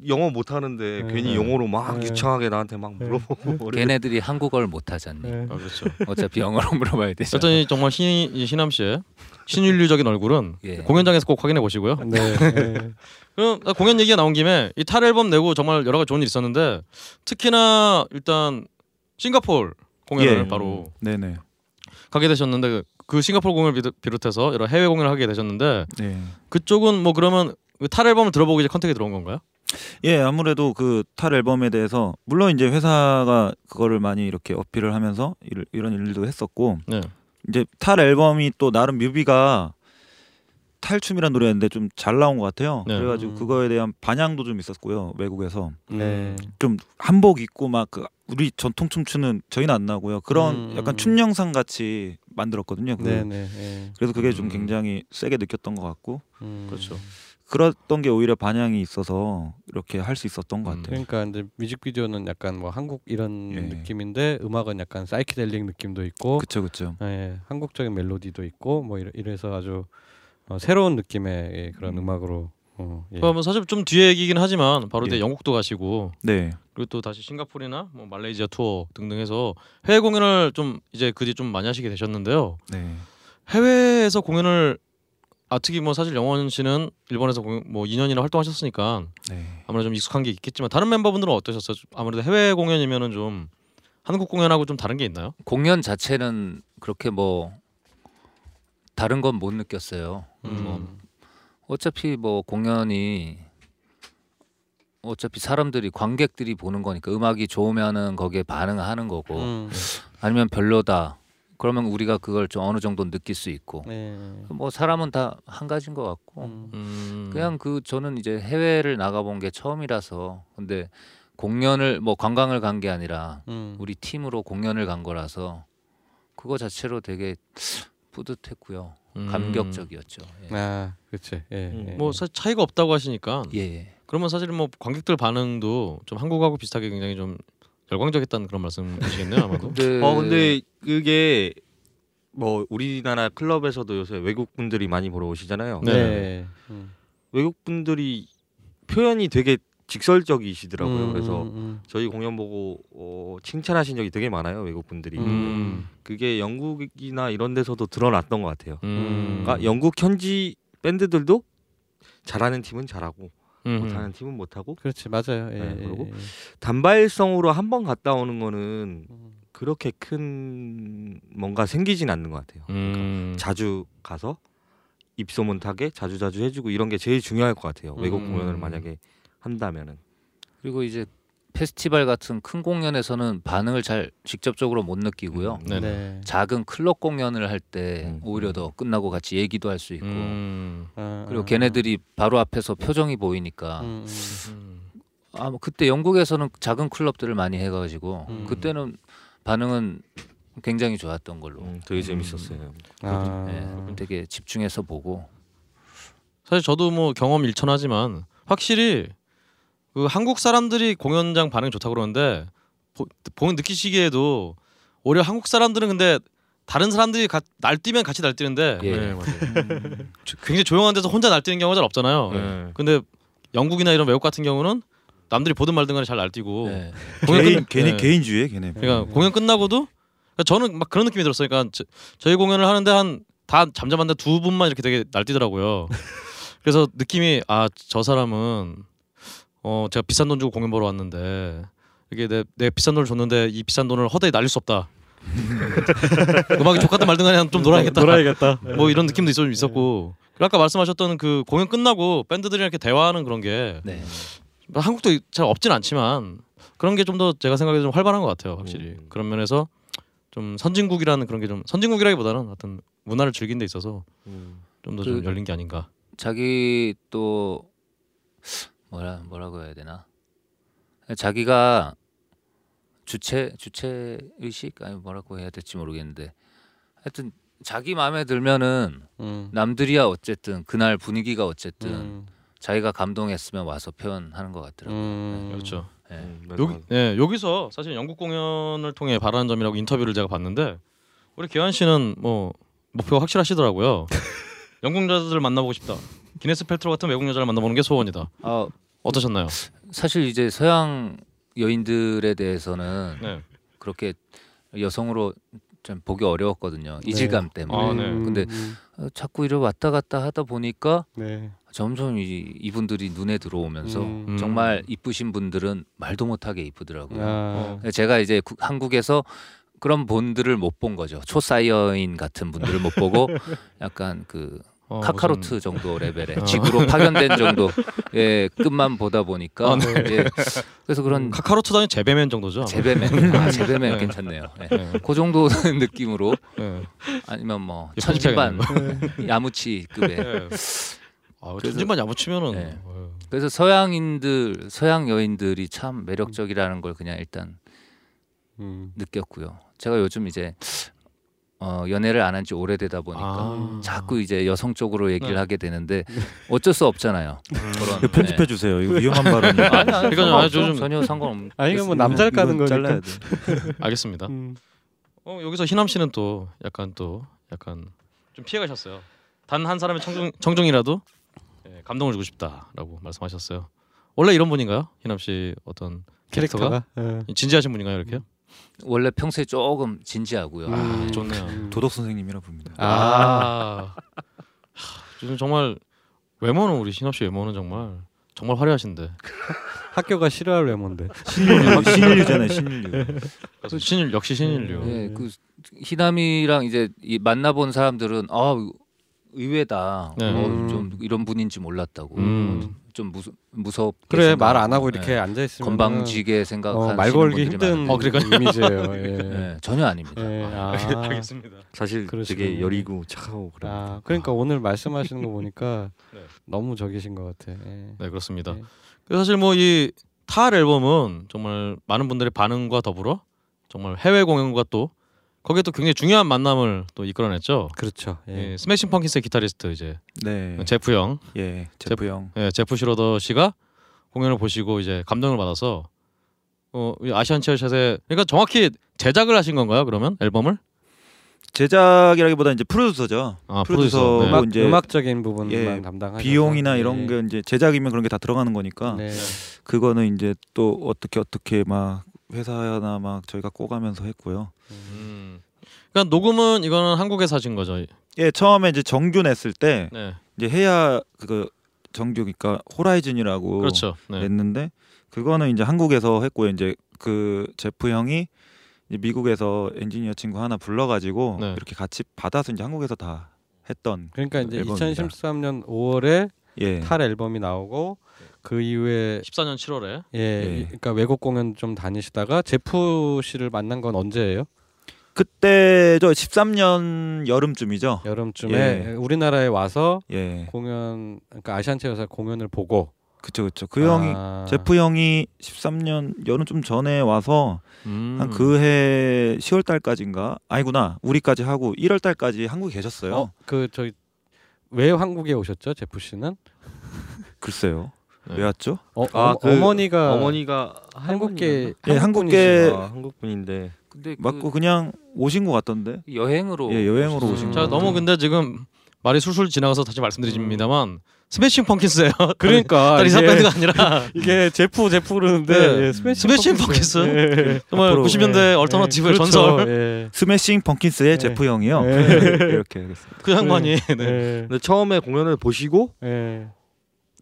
영어 못 하는데 네. 괜히 영어로 막 네. 유창하게 나한테 막 물어보고 그래. 걔네들이 한국어를 못 하잖니. 예. 아 그렇죠. 어차피 영어로 물어봐야 되죠. 여전히 정말 신, 이 신함 씨의 신인류적인 얼굴은 예. 공연장에서 꼭 확인해 보시고요. 네. 예. 그럼 나 공연 얘기가 나온 김에 이 탈 앨범 내고 정말 여러 가지 좋은 일 있었는데 특히나 일단 싱가폴 공연을 예. 바로 네네. 가게 되셨는데 그- 그 싱가폴 공연을 비롯- 비롯해서 여러 해외 공연을 하게 되셨는데 네. 그쪽은 뭐 그러면 그탈 앨범을 들어보고 이제 컨택이 들어온 건가요? 예, 아무래도 그 탈 앨범에 대해서 물론 이제 회사가 그거를 많이 이렇게 어필을 하면서 일, 이런 일도 했었고 네. 이제 탈 앨범이 또 나름 뮤비가 탈춤이란 노래였는데 좀 잘 나온 것 같아요. 네. 그래가지고 음. 그거에 대한 반향도 좀 있었고요 외국에서 네. 좀 한복 입고 막 그 우리 전통 춤추는 저희는 안 나고요 그런 음. 약간 춤 영상 같이 만들었거든요. 그- 네, 네. 예. 그래서 그게 좀 음. 굉장히 세게 느꼈던 것 같고 음. 그렇죠. 그랬던 게 오히려 반향이 있어서 이렇게 할 수 있었던 것 음. 같아요. 그러니까 이제 뮤직비디오는 약간 뭐 한국 이런 예. 느낌인데 음악은 약간 사이키델릭 느낌도 있고 그쵸 그쵸. 예, 한국적인 멜로디도 있고 뭐 이래, 이래서 아주 어, 새로운 느낌의 예, 그런 음. 음. 악으로 어, 예. 그러면 사실 좀 뒤에 얘기긴 하지만 바로 이제 예. 영국도 가시고 네. 그리고 또 다시 싱가포르나 뭐 말레이시아 투어 등등 해서 해외 공연을 좀 이제 그 뒤 좀 많이 하시게 되셨는데요. 네. 해외에서 공연을 아 특히 뭐 사실 영원 씨는 일본에서 공연, 뭐 2년이나 활동하셨으니까 네. 아무래도 좀 익숙한 게 있겠지만 다른 멤버분들은 어떠셨어요? 아무래도 해외 공연이면은 좀 한국 공연하고 좀 다른 게 있나요? 공연 자체는 그렇게 뭐 다른 건 못 느꼈어요. 음. 뭐 어차피 뭐 공연이 어차피 사람들이 관객들이 보는 거니까 음악이 좋으면은 거기에 반응하는 거고 음. 아니면 별로다 그러면 우리가 그걸 좀 어느 정도 느낄 수 있고 네. 뭐 사람은 다 한 가지인 것 같고 음. 음. 그냥 그 저는 이제 해외를 나가본 게 처음이라서 근데 공연을 뭐 관광을 간 게 아니라 음. 우리 팀으로 공연을 간 거라서 그거 자체로 되게 뿌듯했고요 음. 감격적이었죠. 예. 아, 그렇지. 예. 음. 예. 뭐 사실 차이가 없다고 하시니까 예, 예. 그러면 사실 뭐 관객들 반응도 좀 한국하고 비슷하게 굉장히 좀 열광적이었다는 그런 말씀이시겠네요 아마도. 근데 어 근데 그게 뭐 우리나라 클럽에서도 요새 외국 분들이 많이 보러 오시잖아요. 네. 네. 음. 외국 분들이 표현이 되게 직설적이시더라고요. 음, 그래서 음, 음. 저희 공연 보고 어, 칭찬하신 적이 되게 많아요 외국 분들이. 음. 그게 영국이나 이런 데서도 드러났던 것 같아요. 음. 그러니까 영국 현지 밴드들도 잘하는 팀은 잘하고 음. 못하는 팀은 못하고 그렇지 맞아요. 예. 네, 예, 그리고 예. 단발성으로 한 번 갔다 오는 거는 음. 그렇게 큰 뭔가 생기진 않는 것 같아요. 그러니까 음. 자주 가서 입소문 타게 자주 자주 해주고 이런 게 제일 중요할 것 같아요. 외국 음. 공연을 만약에 한다면은. 그리고 이제 페스티벌 같은 큰 공연에서는 반응을 잘 직접적으로 못 느끼고요. 음. 네네. 네. 작은 클럽 공연을 할때 음. 오히려 더 끝나고 같이 얘기도 할 수 있고 음. 아, 그리고 아, 걔네들이 바로 앞에서 표정이 보이니까 아. 음, 음. 아, 뭐 그때 영국에서는 작은 클럽들을 많이 해가지고 음. 그때는 반응은 굉장히 좋았던 걸로 음, 되게 재밌었어요. 아. 예, 되게 집중해서 보고 사실 저도 뭐 경험 일천하지만 확실히 그 한국 사람들이 공연장 반응이 좋다 고 그러는데 보, 보면 느끼시기에도 오히려 한국 사람들은 근데 다른 사람들이 가, 날뛰면 같이 날뛰는데 예. 네, 맞아요. 굉장히 조용한 데서 혼자 날뛰는 경우가 잘 없잖아요. 네. 근데 영국이나 이런 외국 같은 경우는 남들이 보든 말든 간에 잘 날뛰고 예. 공연 개인 끝- 괜히 네. 개인주의 걔네. 그러니까 공연 끝나고도 그러니까 저는 막 그런 느낌이 들었어요. 그러니까 저, 저희 공연을 하는데 한 다 잠잠한데 두 분만 이렇게 되게 날뛰더라고요. 그래서 느낌이 아 저 사람은 어 제가 비싼 돈 주고 공연 보러 왔는데 이게 내, 내 비싼 돈을 줬는데 이 비싼 돈을 허다히 날릴 수 없다. 음악이 좋겠다 말든 간에 좀 놀아야겠다. 놀아야겠다. 뭐 이런 느낌도 있었, 있었고 그리고 아까 말씀하셨던 그 공연 끝나고 밴드들이랑 이렇게 대화하는 그런 게 네. 뭐 한국도 잘 없진 않지만 그런 게 좀 더 제가 생각해도 좀 활발한 것 같아요 확실히 음. 그런 면에서 좀 선진국이라는 그런 게 좀 선진국이라기보다는 어떤 문화를 즐긴 데 있어서 음. 좀더좀 그- 열린 게 아닌가 자기 또 뭐라 뭐라고 해야 되나 자기가 주체 주체 의식 아니 뭐라고 해야 될지 모르겠는데 하여튼 자기 마음에 들면은 음. 남들이야 어쨌든 그날 분위기가 어쨌든 음. 자기가 감동했으면 와서 표현하는 것 같더라고요. 음. 그렇죠 예. 음, 여기. 예 여기서 사실 영국 공연을 통해 바라는 점이라고 인터뷰를 제가 봤는데 우리 기환 씨는 뭐 목표가 확실하시더라고요 영국 여자들 만나보고 싶다 기네스 펠트로 같은 외국 여자를 만나보는 게 소원이다 아 어떠셨나요? 사실 이제 서양 여인들에 대해서는 네. 그렇게 여성으로 좀 보기 어려웠거든요. 이질감 때문에. 아, 네. 근데 음. 어, 자꾸 이렇게 왔다 갔다 하다 보니까 네. 점점 이, 이분들이 눈에 들어오면서 음. 정말 이쁘신 분들은 말도 못하게 이쁘더라고요. 아. 제가 이제 구- 한국에서 그런 분들을 못 본 거죠. 초사이어인 같은 분들을 못 보고 약간 그 어, 카카로트 무슨- 정도 레벨의 어. 지구로 파견된 정도 의 끝만 보다 보니까 아, 네. 이제 그래서 그런 카카로트도 아닌 재배맨 정도죠. 재배맨 아 재배맨 네. 괜찮네요. 네. 네. 그 정도 느낌으로 네. 아니면 뭐 예, 천진반 야무치급의 네. 아, 그래서- 천진만 야무치면은 네. 어휴. 그래서 서양인들 서양 여인들이 참 매력적이라는 걸 그냥 일단 음. 느꼈고요. 제가 요즘 이제 어, 연애를 안 한 지 오래되다 보니까 아. 자꾸 이제 여성 쪽으로 얘기를 네. 하게 되는데 어쩔 수 없잖아요. 그런 이거 편집해 네. 주세요. 이거 위험한 발언이. 아니 아니 그러니까 상관없죠. 아주 좀- 전혀 상관없. 아 이거 뭐 남자를 까는 이건 거니까. 잘라야 돼. 알겠습니다. 음. 어, 여기서 희남 씨는 또 약간 또 약간 좀 피해 가셨어요. 단 한 사람의 청중 청중이라도 예, 감동을 주고 싶다라고 말씀하셨어요. 원래 이런 분인가요? 희남 씨 어떤 캐릭터가, 캐릭터가. 예. 진지하신 분인가요, 이렇게 요? 원래 평소에 조금 진지하고요. 아, 음. 좋네요. 음. 도덕 선생님이라 부릅니다. 아, 하, 요즘 정말 외모는 우리 희남 씨 외모는 정말 정말 화려하신데 학교가 싫어할 외모인데. 신인류 신인류잖아요. 신인류. 신일 역시 신인류. 예, 그 희남이랑 이제 이 만나본 사람들은 아 의외다. 네. 어, 음. 좀 이런 분인지 몰랐다고. 음. 좀 무서 무섭. 그래 말 안 하고 이렇게 앉아 있으면 건방지게 생각하는 어, 말 걸기 힘든. 어. 이미지예요. 예. 네, 전혀 아닙니다. 예, 아, 알겠습니다. 사실 그러시군요. 되게 여리고 착하고 그래. 아, 그러니까 오늘 말씀하시는 거 보니까 네. 너무 적이신 것 같아. 예. 네 그렇습니다. 네. 그래서 사실 뭐 이 탈 앨범은 정말 많은 분들의 반응과 더불어 정말 해외 공연과 또 거기에 또 굉장히 중요한 만남을 또 이끌어냈죠. 그렇죠. 예. 예, 스매싱 펌킨스의 기타리스트 이제 네. 제프 형, 예. 제프 형. 예, 제프 슈로더 씨가 공연을 보시고 이제 감동을 받아서 어, 이 아시안 체어샷에 그러니까 정확히 제작을 하신 건가요? 그러면 앨범을? 제작이라기보다 이제 프로듀서죠. 아, 프로듀서 프로듀서. 네. 뭐 음악, 이제 음악적인 부분만 예, 담당하셔서 비용이나 예. 이런 게 이제 제작이면 그런 게 다 들어가는 거니까 네. 그거는 이제 또 어떻게 어떻게 막 회사나 막 저희가 꼬가면서 했고요. 음. 그러니까 녹음은 이거는 한국에서 하신 거죠. 예, 처음에 이제 정규 냈을 때 네. 이제 해야 그 정규 그러니까 호라이즌이라고 그렇죠. 네. 냈는데 그거는 이제 한국에서 했고요. 이제 그 제프 형이 이제 미국에서 엔지니어 친구 하나 불러가지고 네. 이렇게 같이 받아서 이제 한국에서 다 했던 그러니까 이제 앨범입니다. 2013년 5월에 예. 탈 앨범이 나오고 그 이후에 14년 7월에 예, 예. 그러니까 외국 공연 좀 다니시다가 제프 씨를 만난 건 언제예요? 그때 저 13년 여름쯤이죠. 여름쯤에 예. 우리나라에 와서 예, 공연 그러니까 아시안 체육사 공연을 보고 그쵸 그쵸. 그 형이 아, 제프 형이 13년 여름쯤 전에 와서 음. 한그 해 10월 달까지인가 아니구나 우리까지 하고 1월 달까지 한국에 계셨어요. 어, 그 저희 왜 한국에 오셨죠, 제프 씨는? 글쎄요. 네. 왜 왔죠? 어, 아, 어, 그 어머니가 어머니가 한국계 예, 한국계 아, 한국 분인데 근데 그 맞고 그 냥 오신 것 같던데. 여행으로 예, 여행으로. 오신 것 너무 근데 지금 말이 술술 지나가서 다시 말씀드립니다만 스매싱 펌킨스예요. 그러니까 다른 이사 이게- 밴드가 아니라 이게 제프 제프 그러는데 네. 예, 스매싱, 스매싱 펌킨스. 펌킨스. 예. 정말 앞으로, 90년대 예. 얼터너티브의 예, 그렇죠. 전설 예. 스매싱 펌킨스의 네. 제프 형이요. 네. 이렇게 하겠습니다. 그 양반이 네. 예. 근데 처음에 공연을 보시고 예.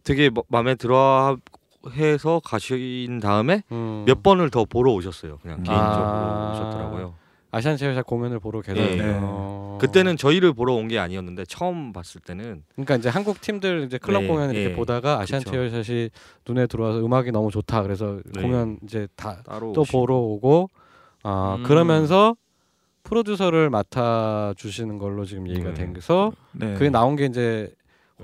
되게 마- 마음에 들어 해서 가신 다음에 음. 몇 번을 더 보러 오셨어요. 그냥 음. 개인적으로 아. 오셨더라고요. 아시안 체육사 공연을 보러 계속 예. 어. 그때는 저희를 보러 온 게 아니었는데 처음 봤을 때는 그러니까 이제 한국 팀들 이제 클럽 네, 공연 이렇게 예. 보다가 아시안 그쵸. 체육샷이 눈에 들어와서 음악이 너무 좋다 그래서 네. 공연 이제 다 또. 보러 오고 아 음. 그러면서 프로듀서를 맡아 주시는 걸로 지금 얘기가 네. 돼서 네. 그게 나온 게 이제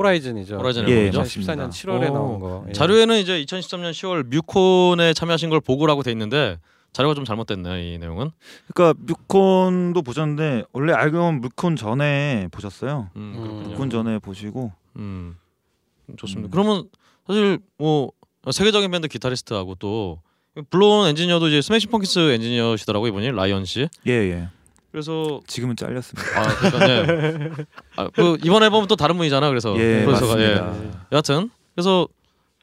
호라이즌이죠. 호라이즌 예, 앨범이죠. 2014년 맞습니다. 7월에 오. 나온 거. 예. 자료에는 이제 2013년 10월 뮤콘에 참여하신 걸 보고라고 돼 있는데 자료가 좀 잘못됐네요 이 내용은. 그러니까 뮤콘도 보셨는데 원래 알고 보면 뮤콘 전에 보셨어요. 음, 음. 그렇군요. 뮤콘 전에 보시고 음, 좋습니다. 음. 그러면 사실 뭐 세계적인 밴드 기타리스트하고 또 물론 엔지니어도 이제 스매싱 펌킨스 엔지니어시더라고 이분이 라이언 씨. 예 예. 그래서 지금은 잘렸습니다. 아 그러니까 네. 아, 그 이번 앨범은 또 다른 분이잖아. 그래서 예 프로듀서가, 예. 맞습니다. 여하튼 그래서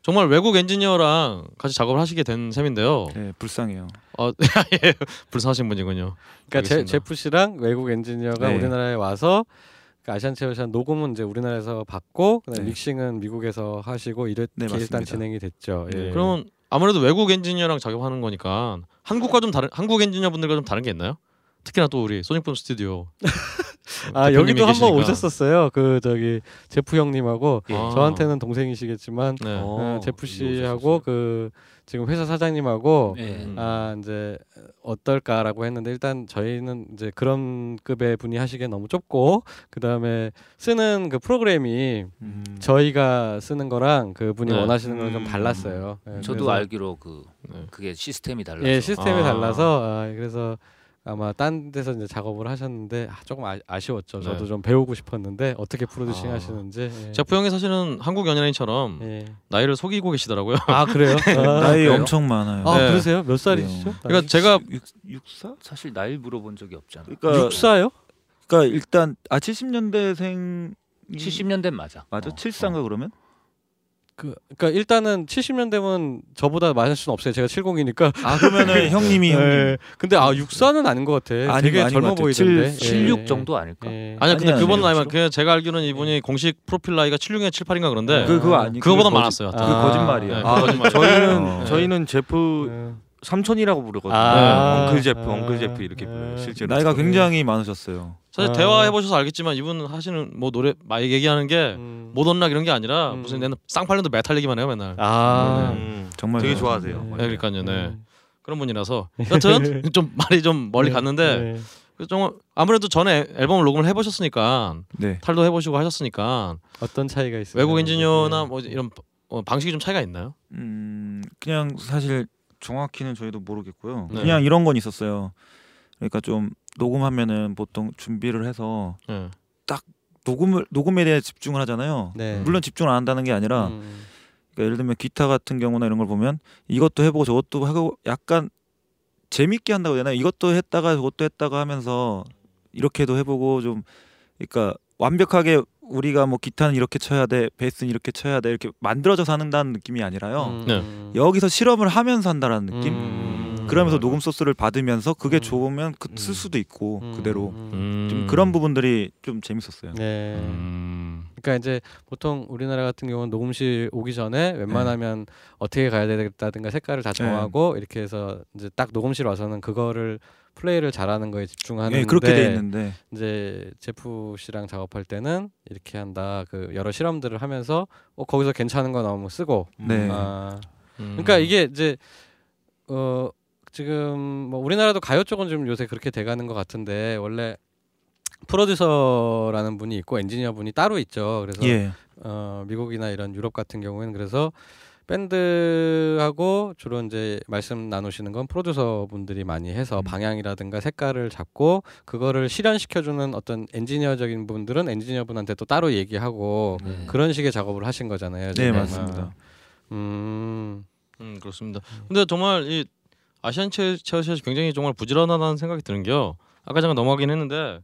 정말 외국 엔지니어랑 같이 작업을 하시게 된 셈인데요. 예 불쌍해요. 어, 예, 불쌍하신 분이군요. 그러니까 제, 알겠습니다. 제프 씨랑 외국 엔지니어가 네. 우리나라에 와서 그 아시안 체어샷 녹음은 이제 우리나라에서 받고 그다음에 네. 믹싱은 미국에서 하시고 이렇게 네, 일단. 진행이 됐죠. 예. 네. 그러면 아무래도 외국 엔지니어랑 작업하는 거니까 한국과 좀 다른 한국 엔지니어 분들과 좀 다른 게 있나요? 특히나 또 우리 소닉붐 스튜디오. 아 여기도 한번. 오셨었어요. 그 저기 제프 형님하고 아. 저한테는 동생이시겠지만 네. 어, 제프 씨하고 그 지금 회사 사장님하고 예. 음. 아 이제 어떨까라고 했는데 일단 저희는 이제 그런 급의 분이 하시기엔 너무 좁고 그 다음에 쓰는 그 프로그램이 음. 저희가 쓰는 거랑 그 분이 네. 원하시는 건좀 음. 달랐어요. 예, 저도 알기로 그 네. 그게 시스템이 달라서 예 시스템이 아. 달라서 아, 그래서 아마 딴 데서 이제 작업을 하셨는데 아, 조금 아, 쉬웠죠 저도 네. 좀 배우고 싶었는데 어떻게 프로듀싱 아. 하시는지. 예. 제프 형이 사실은 한국 연예인처럼 예. 나이를 속이고 계시더라고요. 아 그래요? 아, 나이 그래요? 엄청 많아요. 아 네. 그러세요? 몇 살이시죠? 그러니까 제가 육, 육사? 사실 나이 물어본 적이 없잖아. 그러니까 육사요? 그러니까 일단 아 70년대생 70년대 맞아. 맞아? 어, 74인가 그러면? 그 그러니까 일단은 70년대면 저보다 많을 수는 없어요. 제가 70이니까. 아 그러면은 형님이 형님. 네. 근데 아 64는 아닌 것 같아. 아닌 되게 젊어. 보이던데. 칠- 76 예. 정도 아닐까? 예. 아니요, 근데 아니야, 그분 아니에요. 나이만 그 제가 알기로는 이분이 공식 프로필 나이가 76에 78인가 그런데 그 그거 아니 그거보다 그거 많았어요. 아. 그거 거짓말이야. 네, 아, 거짓말. 저희는 어. 저희는 제프 예. 삼촌이라고 부르거든요. 아. 엉클 제프, 아. 엉클 제프 이렇게 불러요. 아. 실제로. 나이가 굉장히 많으셨어요. 사실 아. 대화해 보셔서 알겠지만 이분 하시는 뭐 노래 막 얘기하는 게 음. 모던 락 이런 게 아니라 음. 무슨 내는 쌍팔년도 메탈 얘기만 해요 맨날. 아. 음, 정말 되게. 좋아하세요. 네. 네, 그러니까요. 네. 음. 그런 분이라서 여튼 좀 말이 좀 멀리 네. 갔는데 네. 좀 아무래도 전에 앨범을 녹음을 해보셨으니까 네. 탈도 해보시고 하셨으니까 어떤 차이가 있어요? 외국 엔지니어나 뭐 이런 어, 방식이 좀 차이가 있나요? 음, 그냥 사실 정확히는 저희도 모르겠고요. 네. 그냥 이런 건 있었어요. 그러니까 좀 녹음하면은 보통 준비를 해서 네. 녹음을 녹음에 대해 집중을 하잖아요. 네. 물론 집중을 안 한다는 게 아니라 음. 그러니까 예를 들면 기타 같은 경우나 이런 걸 보면 이것도 해보고 저것도 하고 약간 재밌게 한다고 해야 되나 이것도 했다가 저것도 했다가 하면서 이렇게도 해보고 좀 그러니까 완벽하게 우리가 뭐 기타는 이렇게 쳐야 돼 베이스는 이렇게 쳐야 돼 이렇게 만들어져서 한다는 느낌이 아니라요 음. 네. 여기서 실험을 하면서 한다라는 느낌 음. 그러면서 녹음 소스를 받으면서 그게 음. 좋으면 그, 음. 쓸 수도 있고 음. 그대로 음. 좀 그런 부분들이 좀 재밌었어요 네. 음. 그러니까 이제 보통 우리나라 같은 경우는 녹음실 오기 전에 웬만하면 어떻게 가야 되겠다든가 색깔을 다 정하고 이렇게 해서 이제 딱 녹음실 와서는 그거를 플레이를 잘하는 거에 집중하는데 예, 그렇게 돼 있는데 이제 제프 씨랑 작업할 때는 이렇게 한다. 그 여러 실험들을 하면서 어 거기서 괜찮은 거 나오면 쓰고. 네. 아, 음. 그러니까 이게 이제 어 지금 뭐 우리나라도 가요 쪽은 좀 요새 그렇게 돼가는 것 같은데 원래 프로듀서라는 분이 있고 엔지니어 분이 따로 있죠. 그래서 예 어, 미국이나 이런 유럽 같은 경우에는 그래서 밴드하고 주로 이제 말씀 나누시는 건 프로듀서 분들이 많이 해서 음. 방향이라든가 색깔을 잡고 그거를 실현시켜주는 어떤 엔지니어적인 분들은 엔지니어 분한테 또 따로 얘기하고 네. 그런 식의 작업을 하신 거잖아요. 네. 맞습니다 음, 음 그렇습니다. 근데 정말 이 아시안 체어샷이 굉장히 정말 부지런하다는 생각이 드는 게요. 아까 잠깐 넘어가긴 했는데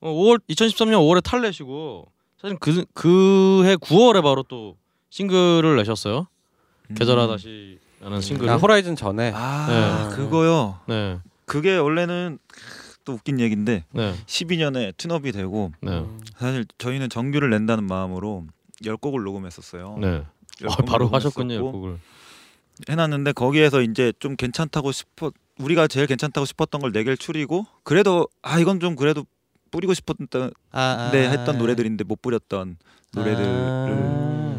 어, 5월 2013년 5월에 탈내시고 사실 그 그해 9월에 바로 또 싱글을 내셨어요. 음. 계절하다시라는 싱글을. 아, 호라이즌 전에 아 네. 그거요 네, 그게 원래는 또 웃긴 얘기인데 네, 12년에 튜업이 되고 네, 음, 사실 저희는 정규를 낸다는 마음으로 10곡을 녹음했었어요. 네. 열 어, 곡을 바로 녹음했었고 하셨군요, 곡을. 해놨는데 거기에서 이제 좀 괜찮다고 싶어 우리가 제일 괜찮다고 싶었던 걸 네 개를 추리고 그래도 아 이건 좀 그래도 뿌리고 싶었던 아, 네 했던 노래들인데 못 뿌렸던 노래들을 음.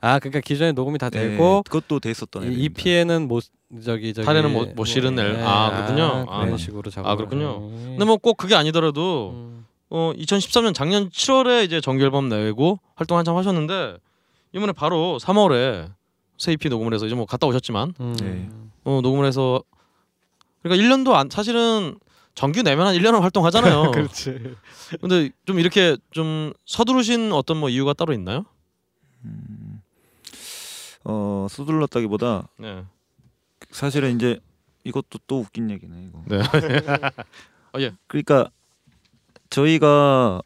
아 그러니까 기존에 녹음이 다 네, 되고 그것도 됐었던 이. EP에는 못 저기 저기 탈에는 못- 못 실은 앨- 아, 그렇군요. 그런 아, 식으로 작업. 아, 그렇군요. 근데 뭐 꼭 그게 아니더라도 음. 어 2013년 작년 7월에 이제 정규 앨범 내고 활동 한참 하셨는데 이번에 바로 3월에 새 EP 녹음을 해서 이제 뭐 갔다 오셨지만 음. 네. 어 녹음을 해서 그러니까 1년도 안 사실은 정규 내면 한 1년은 활동하잖아요. 그렇지. 근데 좀 이렇게 좀 서두르신 어떤 뭐 이유가 따로 있나요? 음, 어 서둘렀다기보다 네. 사실은 이제 이것도 또 웃긴 얘기네 이거. 네. 어, 예. 그러니까 저희가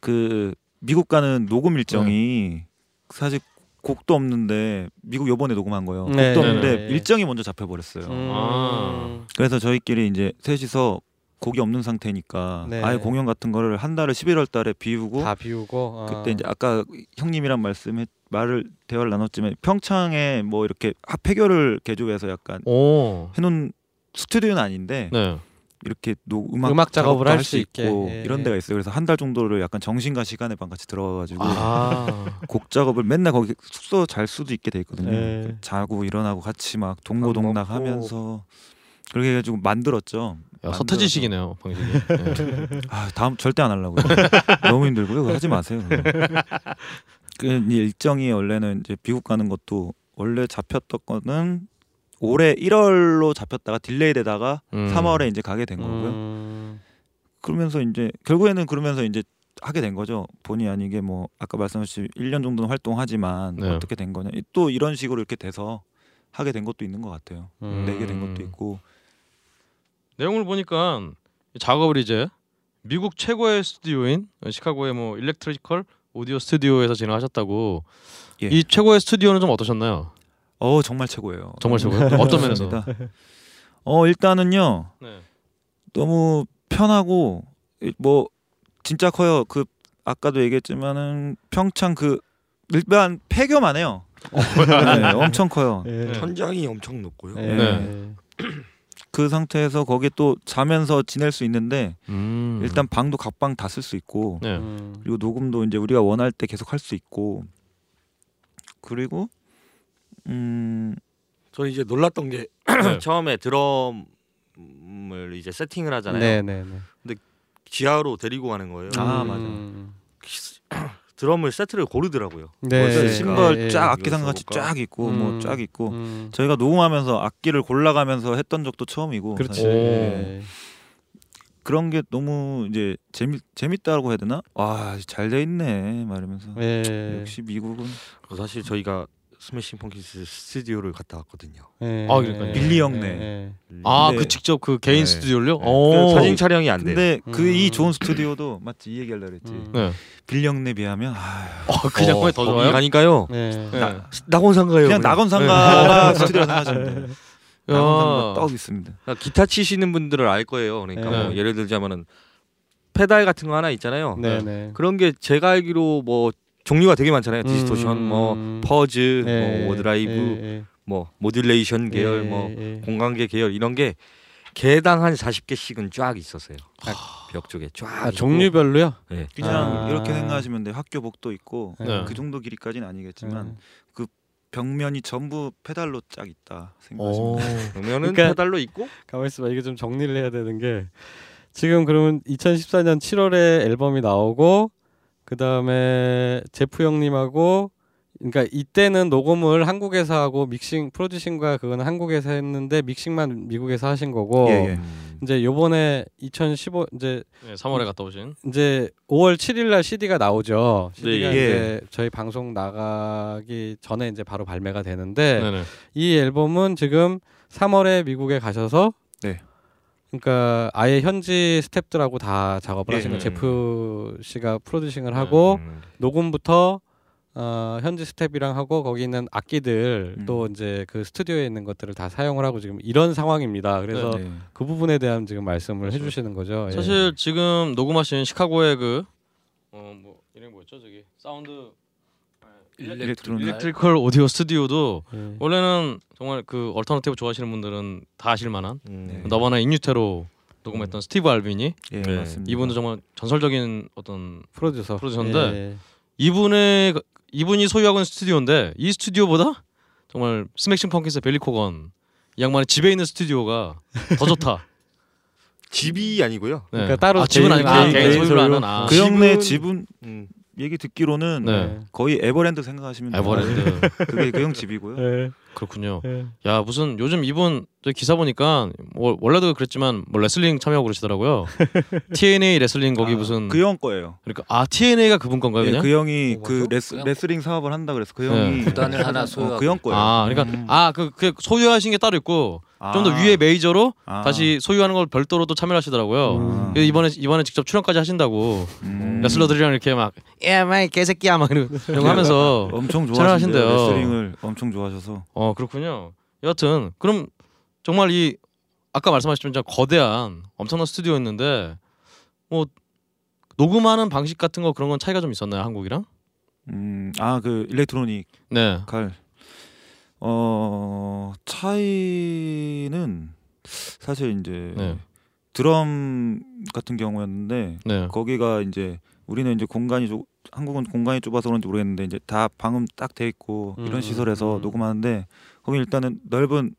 그 미국 가는 녹음 일정이 네. 사실 곡도 없는데 미국 요번에 녹음한 거예요. 네, 곡도 네, 없는데 네. 일정이 먼저 잡혀 버렸어요. 음. 아. 그래서 저희끼리 이제 셋이서 곡이 없는 상태니까 네. 아예 공연 같은 거를 한 달을 11월 달에 비우고 다 비우고 어. 그때 이제 아까 형님이랑 말씀해 말을 대화를 나눴지만 평창에 뭐 이렇게 합 해결을 개조해서 약간 오. 해놓은 스튜디오는 아닌데 네. 이렇게 노, 음악, 음악 작업을 할할 수. 있고 예, 이런 예. 데가 있어요. 그래서 한 달 정도를 약간 정신과 시간의 반 같이 들어가가지고 아. 곡 작업을 맨날 거기 숙소 잘 수도 있게 돼 있거든요. 예. 자고 일어나고 같이 막밥 동고동락 먹고. 하면서 그렇게 해가지고 만들었죠. 야. 서태지식이네요, 방식이. 네. 아 다음 절대 안 하려고요. 너무 힘들고요. 하지 마세요. 그 일정이 원래는 이제 미국 가는 것도 원래 잡혔던 거는 올해 1월로 잡혔다가 delay 되다가 음. 3월에 이제 가게 된 거고요. 음. 그러면서 이제 결국에는 그러면서 이제 하게 된 거죠. 본의 아니게 뭐 아까 말씀하신 1년 정도는 활동하지만 네. 어떻게 된 거냐. 또 이런 식으로 이렇게 돼서 하게 된 것도 있는 것 같아요. 음. 내게 된 것도 있고. 내용을 보니까 이 작업을 이제 미국 최고의 스튜디오인 시카고의 뭐 Electrical Audio 스튜디오에서 진행하셨다고. 예. 이 최고의 스튜디오는 좀 어떠셨나요? 어 정말 최고예요. 정말 최고예요? 어떤 면에서? 어 일단은요 네. 너무 편하고 이- 뭐 진짜 커요. 그 아까도 얘기했지만은 평창 그 일반 폐교만 해요. 네, 엄청 커요. 예. 천장이 엄청 높고요. 예. 네. 그 상태에서 거기 또 자면서 지낼 수 있는데 음. 일단 방도 각방 다 쓸 수 있고 네. 음. 그리고 녹음도 이제 우리가 원할 때 계속 할 수 있고 그리고 음 저 이제 놀랐던 게 네. 처음에 드럼을 이제 세팅을 하잖아요. 네, 네, 네. 지하로 데리고 가는 거예요. 아, 맞아. 음. 드럼을 세트를 고르더라고요. 네. 벌써 네. 심벌 예, 쫙 예. 악기상 같이? 쫙 있고 음. 뭐쫙 있고 음. 저희가 녹음하면서 악기를 골라가면서 했던 적도 처음이고 그렇지. 예. 그런 게 너무 이제 재미 재밌다고 해야 되나? 와 잘 돼 있네 말하면서 예. 역시 미국은 사실 저희가 Smashing Pumpkins 스튜디오를 갔다 왔거든요. 예. 아, 그러니까요. 빌리 형네. 예. 아, 근데- 그 직접 그 개인 네. 스튜디오를요? 그 오. 사진 촬영이 안 돼요. 근데 그이 음. 좋은 스튜디오도 맞지 이 얘기하려 그랬지 음. 네. 빌리 형네 비하면 아, 어, 그 작품이 더 거기 좋아요? 가니까요. 네. 네. 낙원상가예요. 그냥 낙원상가 스튜디오 생각하시면. 낙원상가 떡 있습니다 그러니까 기타 치시는 분들을 알 거예요. 그러니까 네. 뭐 예를 들자면은 페달 같은 거 하나 있잖아요. 네, 네. 그런 게 제가 알기로 뭐 종류가 되게 많잖아요. distortion, 음. 뭐 fuzz, 예, 뭐 overdrive, 예, 뭐 modulation 계열, 예, 뭐 예. 공간계 계열 이런 게 개당 한 40개씩은 쫙 있었어요. 벽 쪽에 쫙. 아. 종류별로요? 네. 그냥 아. 이렇게 생각하시면 돼요 학교 복도 있고 네. 그 정도 길이까지는 아니겠지만 음. 벽면이 전부 페달로 쫙 있다 생각하시면. 돼요 그러면은 그러니까- 페달로 있고 가만 있어봐 이게 좀 정리를 해야 되는 게 지금 그러면 2014년 7월에 앨범이 나오고 그 다음에 제프 형님하고 그러니까 이때는 녹음을 한국에서 하고 믹싱 프로듀싱과 그거는 한국에서 했는데 믹싱만 미국에서 하신 거고 예, 예. 음. 이제 요번에 2015 이제 네, 3월에 갔다 오신. 이제 5월 7일 날 CD가 나오죠. CD가 네, 예. 이제 저희 방송 나가기 전에 이제 바로 발매가 되는데 네, 네. 이 앨범은 지금 3월에 미국에 가셔서 네. 그러니까 아예 현지 스탭들하고 다 작업을 예. 거 음. 제프 씨가 producing을 하고 음. 녹음부터 어, 현지 스텝이랑 하고 거기 있는 악기들 음. 또 이제 그 스튜디오에 있는 것들을 다 사용을 하고 지금 이런 상황입니다. 그래서 네. 그 부분에 대한 지금 말씀을 그렇죠. 해주시는 거죠. 예. 사실 지금 녹음하신 시카고의 그 어 뭐 이름 뭐였죠 저기 사운드 electronic. Electrical Audio 스튜디오도 예. 원래는 정말 그 alternative 좋아하시는 분들은 다 아실 만한 음. 네. Nirvana In Utero 녹음했던 스티브 알비니 예, 네. 맞습니다. 이분도 정말 전설적인 어떤 프로듀서 프로듀서인데 예. 이분의 이분이 소유하고 있는 스튜디오인데 이 스튜디오보다 정말 Smashing Pumpkins 빌리 코건 이 양반의 집에 있는 스튜디오가 더 좋다. 집이 아니고요. 네. 그러니까 따로 아, 집은 아니고 개인- 개인, 소유로? 하는 아, 그 형네 집은 음. 얘기 듣기로는 네. 거의 에버랜드 생각하시면. 에버랜드 그게 그 형 집이고요. 예. 그렇군요. 예. 야 무슨 요즘 이분 저 기사 보니까 뭐 원래도 그랬지만 뭐 레슬링 참여하고 그러시더라고요. TNA 레슬링 거기 아, 무슨 그 형 거예요. 그러니까 아 TNA가 그분 건가요 예, 그냥? 그 형이 어, 그? 레스, 그냥- 레슬링 사업을 한다 그래서 그 네. 형이 구단을 하나 어, 소유하고 그형 거예요. 아 그러니까 음. 아그 그 소유하신 게 따로 있고 좀더 아. 위에 메이저로 아. 다시 소유하는 걸 별도로 또 참여를 하시더라고요. 음. 이번에 이번에 직접 출연까지 하신다고 음. 레슬러들이랑 이렇게 막 야마이 개새끼야 막 이러고 이러고 하면서 엄청. 좋아하신대요. 레슬링을 엄청 좋아하셔서. 어 그렇군요. 여하튼 그럼 정말 이 아까 말씀하셨지만 진짜 거대한 엄청난 스튜디오였는데 뭐 녹음하는 방식 같은 거 그런 건 차이가 좀 있었나요 한국이랑? 음, 아그 일렉트로닉 네. 칼. 어 차이는 사실 이제 네. 드럼 같은 경우였는데 네. 거기가 이제 우리는 이제 공간이 좁 한국은 공간이 좁아서 그런지 모르겠는데 이제 다 방음 딱 돼 있고 음, 이런 시설에서 음. 녹음하는데 거기 일단은 넓은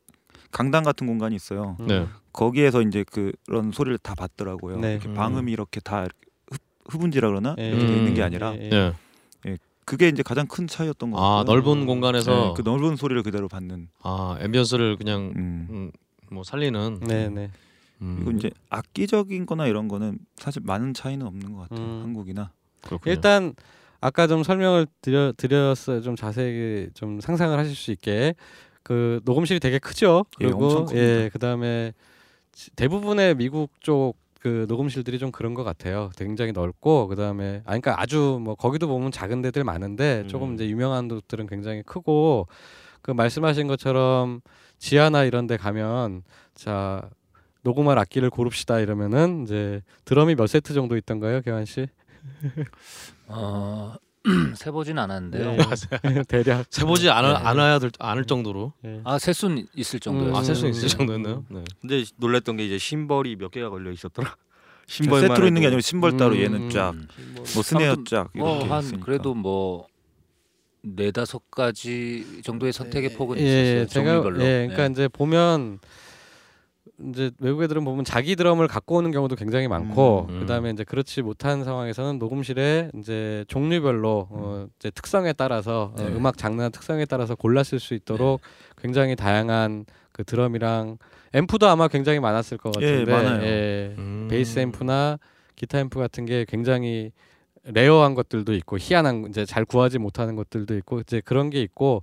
강당 같은 공간이 있어요. 네. 거기에서 이제 그런 소리를 다 받더라고요. 네. 이렇게 음. 방음이 이렇게 다 흡, 흡음지라 그러나 예. 이렇게 돼 있는 게 음. 아니라 예, 예. 네. 그게 이제 가장 큰 차이였던 것아 같고요. 넓은 공간에서 네, 그 넓은 소리를 그대로 받는. 아 앰비언스를 그냥 음. 음, 뭐 살리는. 네, 네. 음, 그리고 이제 악기적인거나 이런 거는 사실 많은 차이는 없는 것 같아요. 음. 한국이나. 그렇군요. 일단 아까 좀 설명을 드려 드렸어요. 좀 자세히 좀 상상을 하실 수 있게 그 녹음실이 되게 크죠. 예, 그리고 엄청 큽니다. 예, 그다음에 지- 대부분의 미국 쪽 그 녹음실들이 좀 그런 것 같아요. 굉장히 넓고 그다음에 아 그러니까 아주 뭐 거기도 보면 작은 데들 많은데 조금 음. 이제 유명한 곳들은 굉장히 크고 그 말씀하신 것처럼 지하나 이런 데 가면 자 녹음할 악기를 고릅시다 이러면은 이제 드럼이 몇 세트 정도 있던가요, 교환 씨? 어, 세보진 않았는데요. 네. 대략 세보지 않아, 네. 않아야 될 않을 정도로 예. 아 세순 있을 정도예요. 음. 아셀수 있을 음. 정도였나요? 네. 근데 놀랬던 게 이제 심벌이 몇 개가 걸려 있었더라. 세트로 심벌만 있는 게 아니고 심벌 따로 음. 얘는 쫙, 뭐 스네어 쫙 이렇게 뭐한 있으니까. 그래도 뭐 네다섯 가지 정도의 선택의 폭은 예, 있었어요. 제가 종류별로. 예, 그러니까 네. 이제 보면 이제 외국 애들은 보면 자기 드럼을 갖고 오는 경우도 굉장히 많고 음. 그다음에 이제 그렇지 못한 상황에서는 녹음실에 이제 종류별로 어, 이제 특성에 따라서 어, 네. 음악 장르 특성에 따라서 골라 쓸 수 있도록 굉장히 다양한 그 드럼이랑 앰프도 아마 굉장히 많았을 것 예, 같은데. 예, 음. 베이스 앰프나 기타 앰프 같은 게 굉장히 rare한 것들도 있고 희한한 이제 잘 구하지 못하는 것들도 있고 이제 그런 게 있고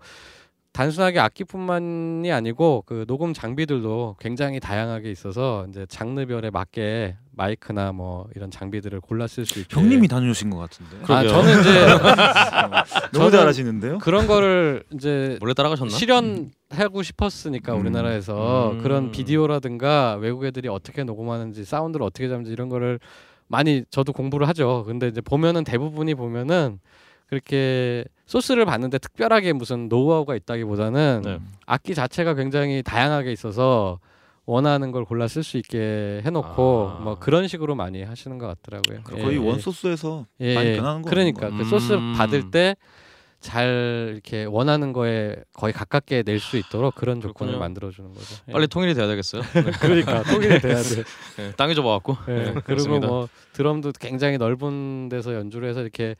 단순하게 악기뿐만이 아니고 그 녹음 장비들도 굉장히 다양하게 있어서 이제 장르별에 맞게 마이크나 뭐 이런 장비들을 골라 쓸 수 있게 형님이 다녀오신 것 같은데. 아 그러게요. 저는 이제 너무 저는 잘하시는데요? 그런 거를 이제 몰래 따라가셨나? 실현하고 싶었으니까 음. 우리나라에서 음. 그런 비디오라든가 외국 애들이 어떻게 녹음하는지 사운드를 어떻게 잡는지 이런 거를 많이 저도 공부를 하죠. 근데 이제 보면은 대부분이 보면은 그렇게 소스를 봤는데 특별하게 무슨 노하우가 있다기보다는 네. 악기 자체가 굉장히 다양하게 있어서 원하는 걸 골라 쓸 수 있게 해놓고 아. 뭐 그런 식으로 많이 하시는 것 같더라고요. 거의 예, 예. 원소스에서 예, 많이 예. 변하는 거 그러니까 그 소스 음. 받을 때 잘 이렇게 원하는 거에 거의 가깝게 낼 수 있도록 그런 조건을 그렇군요. 만들어 주는 거죠. 예. 빨리 통일이 돼야 되겠어요. 네. 그러니까 통일이 돼야 돼. 네, 땅이 좁아갖고. 예. 네, 그리고. 뭐 드럼도 굉장히 넓은 데서 연주를 해서 이렇게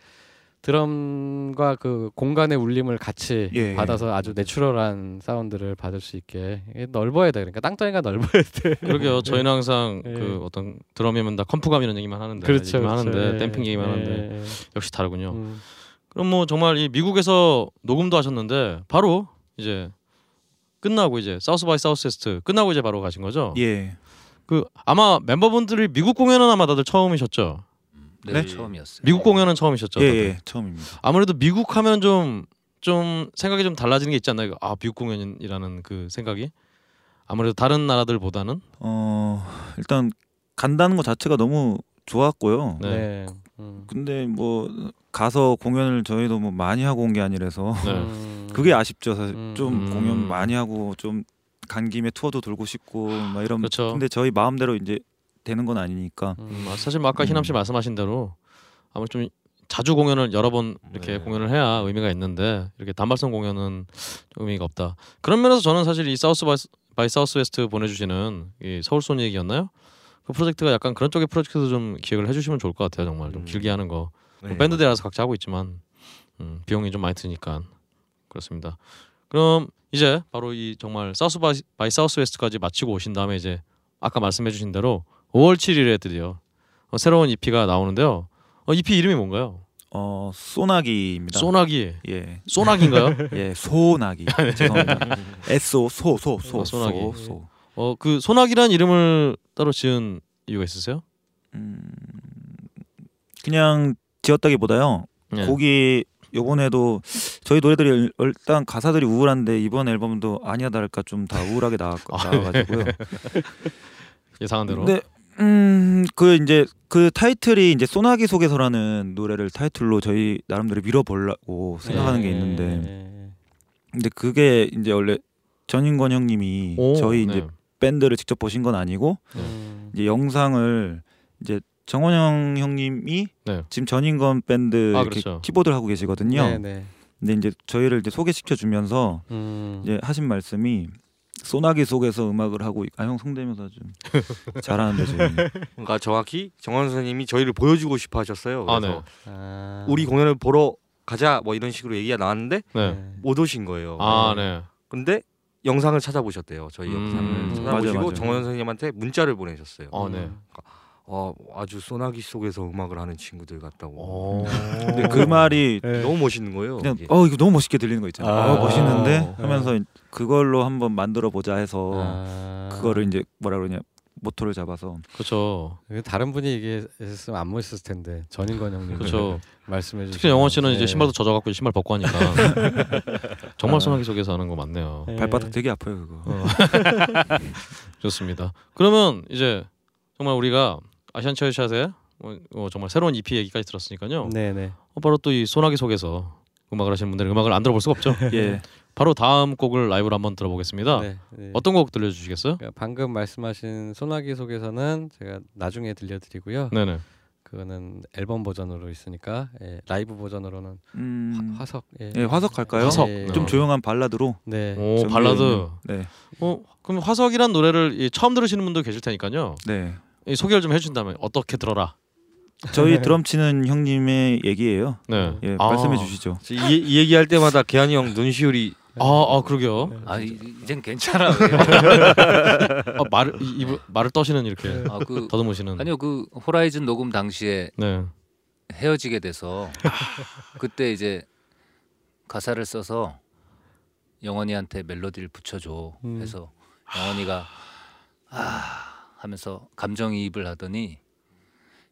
드럼과 그 공간의 울림을 같이 예. 받아서 아주 내추럴한 사운드를 받을 수 있게 넓어야 돼. 그러니까 땅덩이가 넓어야 돼. 그러게요. 저희는 항상 예. 그 어떤 드럼이면 다 컴프감 이런 얘기만 하는데 그렇죠. 얘기만 그렇죠. 하는데 예. 댐핑 얘기만 하는데 예, 예. 역시 다르군요. 음. 그럼 뭐 정말 이 미국에서 녹음도 하셨는데 바로 이제 끝나고 이제 South by Southwest 끝나고 이제 바로 가신 거죠? 예. 그 아마 멤버분들이 미국 공연은 아마 다들 처음이셨죠. 네, 네? 처음이었어요. 미국 공연은 처음이셨죠. 예? 예, 처음입니다. 아무래도 미국 하면 좀 좀 생각이 좀 달라지는 게 있지 않나요? 아 미국 공연이라는 그 생각이 아무래도 다른 나라들보다는 어, 일단 간다는 것 자체가 너무 좋았고요. 네. 네. 음. 근데 뭐 가서 공연을 저희도 뭐 많이 하고 온 게 아니라서 네. 음. 그게 아쉽죠. 사실 음. 좀 음. 공연 많이 하고 좀 간 김에 투어도 돌고 싶고 막 이런. 그렇죠. 근데 저희 마음대로 이제 되는 건 아니니까. 음. 음, 사실 뭐 아까 희남 씨 음. 말씀하신 대로 아무래도 좀 자주 공연을 여러 번 이렇게 네. 공연을 해야 의미가 있는데 이렇게 단발성 공연은 좀 의미가 없다. 그런 면에서 저는 사실 이 South by, by Southwest 보내주시는 이 서울 소닉이었나요? 그 프로젝트가 약간 그런 쪽의 프로젝트도 좀 기획을 해주시면 좋을 것 같아요. 정말 좀 음. 길게 하는 거. 네. 뭐 밴드들이라서 각자 하고 있지만 음, 비용이 좀 많이 드니까 그렇습니다. 그럼 이제 바로 이 정말 South by, by Southwest까지 마치고 오신 다음에 이제 아까 말씀해주신 대로 5월 7일에 드디어 어, 새로운 EP가 나오는데요. 어, EP 이름이 뭔가요? 어, 소나기입니다. 소나기. 예. 소나기인가요? 예, 소나기. 죄송합니다. S O 소소 소 아, 소나기. 소, 소. 어, 그 소나기란 이름을 따로 지은 이유가 있으세요? 음, 그냥 지었다기보다요. 네. 곡이 요번에도 저희 노래들이 일단 가사들이 우울한데 이번 앨범도 아니야 다를까 좀 다 우울하게 나와, 나와가지고요. 예상한 대로. 근데 음그 이제 그 타이틀이 이제 소나기 속에서라는 노래를 타이틀로 저희 나름대로 밀어보려고 생각하는 게 예, 있는데 예, 근데 그게 이제 원래 전인권 형님이 오, 저희 네. 이제 밴드를 직접 보신 건 아니고 예. 음. 이제 영상을 이제 정원영 형님이 네. 지금 전인권 밴드 아, 이렇게 그렇죠. 키보드를 하고 계시거든요. 네, 네. 근데 이제 저희를 이제 소개시켜 주면서 음. 이제 하신 말씀이 소나기 속에서 음악을 하고 아형 성대모사 좀 잘하는데 저희 그러니까 정확히 정원 선생님이 저희를 보여주고 싶어 하셨어요. 아, 그래서 네. 아. 우리 공연을 보러 가자 뭐 이런 식으로 얘기가 나왔는데 네. 네. 못 오신 거예요. 아, 네. 근데 영상을 찾아보셨대요. 저희 음. 영상을 찾아보시고 맞아요, 맞아요. 정원 선생님한테 문자를 보내셨어요. 어, 네. 어, 아주 소나기 속에서 음악을 하는 친구들 같다고. 오. 근데 그 말이 네. 너무 멋있는 거예요. 그냥 이게. 어 이거 너무 멋있게 들리는 거 있잖아요. 아. 어, 멋있는데 어. 하면서 그걸로 한번 만들어 보자 해서 아. 그거를 이제 뭐라 그러냐 모토를 잡아서 그렇죠. 그 다른 분이 얘기했으면 안 멋있을 텐데 전인권 형님 그렇죠. 말씀해 주시면 특히 영원 씨는 이제 네. 신발도 젖어갖고 신발 벗고 하니까 정말 소나기 속에서 하는 거 맞네요. 네. 발바닥 되게 아파요 그거. 어. 좋습니다. 그러면 이제 정말 우리가 아시안 체어샷의 어, 어, 정말 새로운 EP 얘기까지 들었으니까요. 네네. 어, 바로 또 이 소나기 속에서 음악을 하시는 분들은 음악을 안 들어볼 수가 없죠. 예. 바로 다음 곡을 라이브로 한번 들어보겠습니다. 네, 네. 어떤 곡 들려주시겠어요? 그러니까 방금 말씀하신 소나기 속에서는 제가 나중에 들려드리고요. 네네. 그거는 앨범 버전으로 있으니까 예, 라이브 버전으로는 음. 화, 석 예. 예, 화석 갈까요? 화석. 예, 좀 어. 조용한 발라드로. 네. 오 발라드. 네. 어 그럼 화석이란 노래를 이, 처음 들으시는 분도 계실 테니까요. 네. 이, 소개를 좀 해주신다면 어떻게 들어라. 저희 드럼 치는 형님의 얘기예요. 네. 예, 아. 말씀해 주시죠. 이, 이 얘기할 때마다 개한이 형 눈시울이 아, 아 그러게요. 아 이- 이젠 괜찮아. 아, 말을 이, 입을 말을 떠시는 이렇게 아그 더듬으시는. 아니요 그 호라이즌 녹음 당시에 네. 헤어지게 돼서 그때 이제 가사를 써서 영원이한테 멜로디를 붙여줘 음. 해서 영원이가 아 하면서 감정이입을 하더니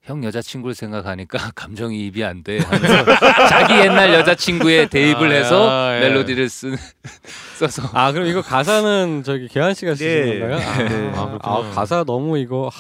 형 여자친구를 생각하니까 감정이입이 안 돼 하면서 자기 옛날 여자친구에 대입을 아, 해서 야, 예. 멜로디를 쓴 써서 아 그럼 이거 가사는 저기 개한 씨가 쓰신 네. 건가요? 아, 네. 아, 아, 그렇구나. 가사 너무 이거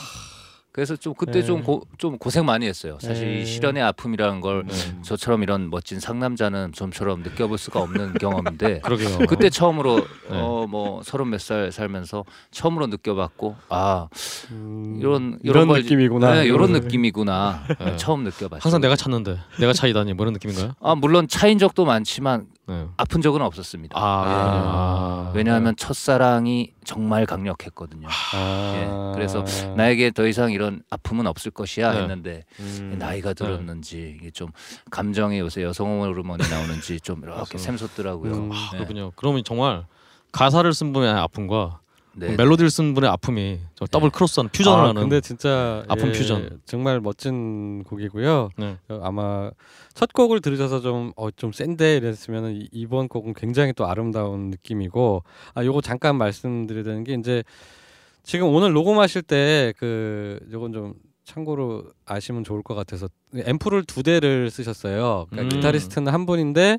그래서 좀 그때 네. 좀, 고, 좀 고생 많이 했어요. 사실 네. 이 실연의 아픔이라는 걸 네. 저처럼 이런 멋진 상남자는 좀처럼 느껴볼 수가 없는 경험인데 그러게요. 그때 처음으로 네. 어뭐 서른 몇 살 살면서 처음으로 느껴봤고 아 음, 이런 이런 걸- 느낌이구나. 네, 이런 느낌이구나 네. 처음 느껴봤죠. 항상 내가 찾는데 내가 차이다니 뭐 이런 느낌인가요? 아 물론 차인 적도 많지만 네. 아픈 적은 없었습니다. 아, 아. 왜냐하면 첫사랑이 정말 강력했거든요. 아, 예, 그래서 나에게 더 이상 이런 아픔은 없을 것이야 네. 했는데 음. 나이가 들었는지 이게 좀 감정이 요새 여성 호르몬이 나오는지 좀 이렇게. 샘솟더라고요. 음. 아, 네. 그렇군요. 그러면 정말 가사를 쓴 분의 아픔과 네. 멜로디를 쓴 분의 아픔이 저 double cross하는 퓨전을 아, 하는. 근데 진짜 아픈 예, 퓨전. 정말 멋진 곡이고요. 네. 어, 아마 첫 곡을 들으셔서 좀어 좀 센데 이랬으면 이번 곡은 굉장히 또 아름다운 느낌이고 아 요거 잠깐 말씀드려야 되는 게 이제 지금 오늘 녹음하실 때 그 요건 좀 참고로 아시면 좋을 것 같아서 앰프를 두 대를 쓰셨어요. 그러니까 음. 기타리스트는 한 분인데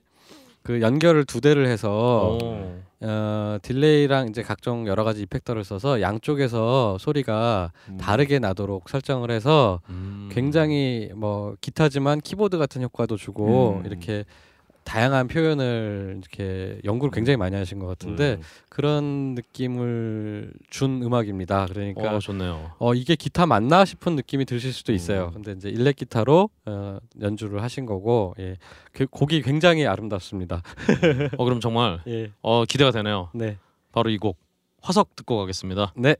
그 연결을 두 대를 해서 오. 어, delay랑 이제 각종 여러 가지 effector를 써서 양쪽에서 소리가 음. 다르게 나도록 설정을 해서 음. 굉장히 뭐 기타지만 키보드 같은 효과도 주고 음. 이렇게 다양한 표현을 이렇게 연구를 굉장히 많이 하신 것 같은데 음. 그런 느낌을 준 음악입니다. 그러니까 어, 좋네요. 어 이게 기타 맞나 싶은 느낌이 드실 수도 있어요. 음. 근데 이제 일렉 기타로 어, 연주를 하신 거고 예. 그 곡이 굉장히 아름답습니다. 어 그럼 정말 예. 어 기대가 되네요. 네. 바로 이 곡 화석 듣고 가겠습니다. 네.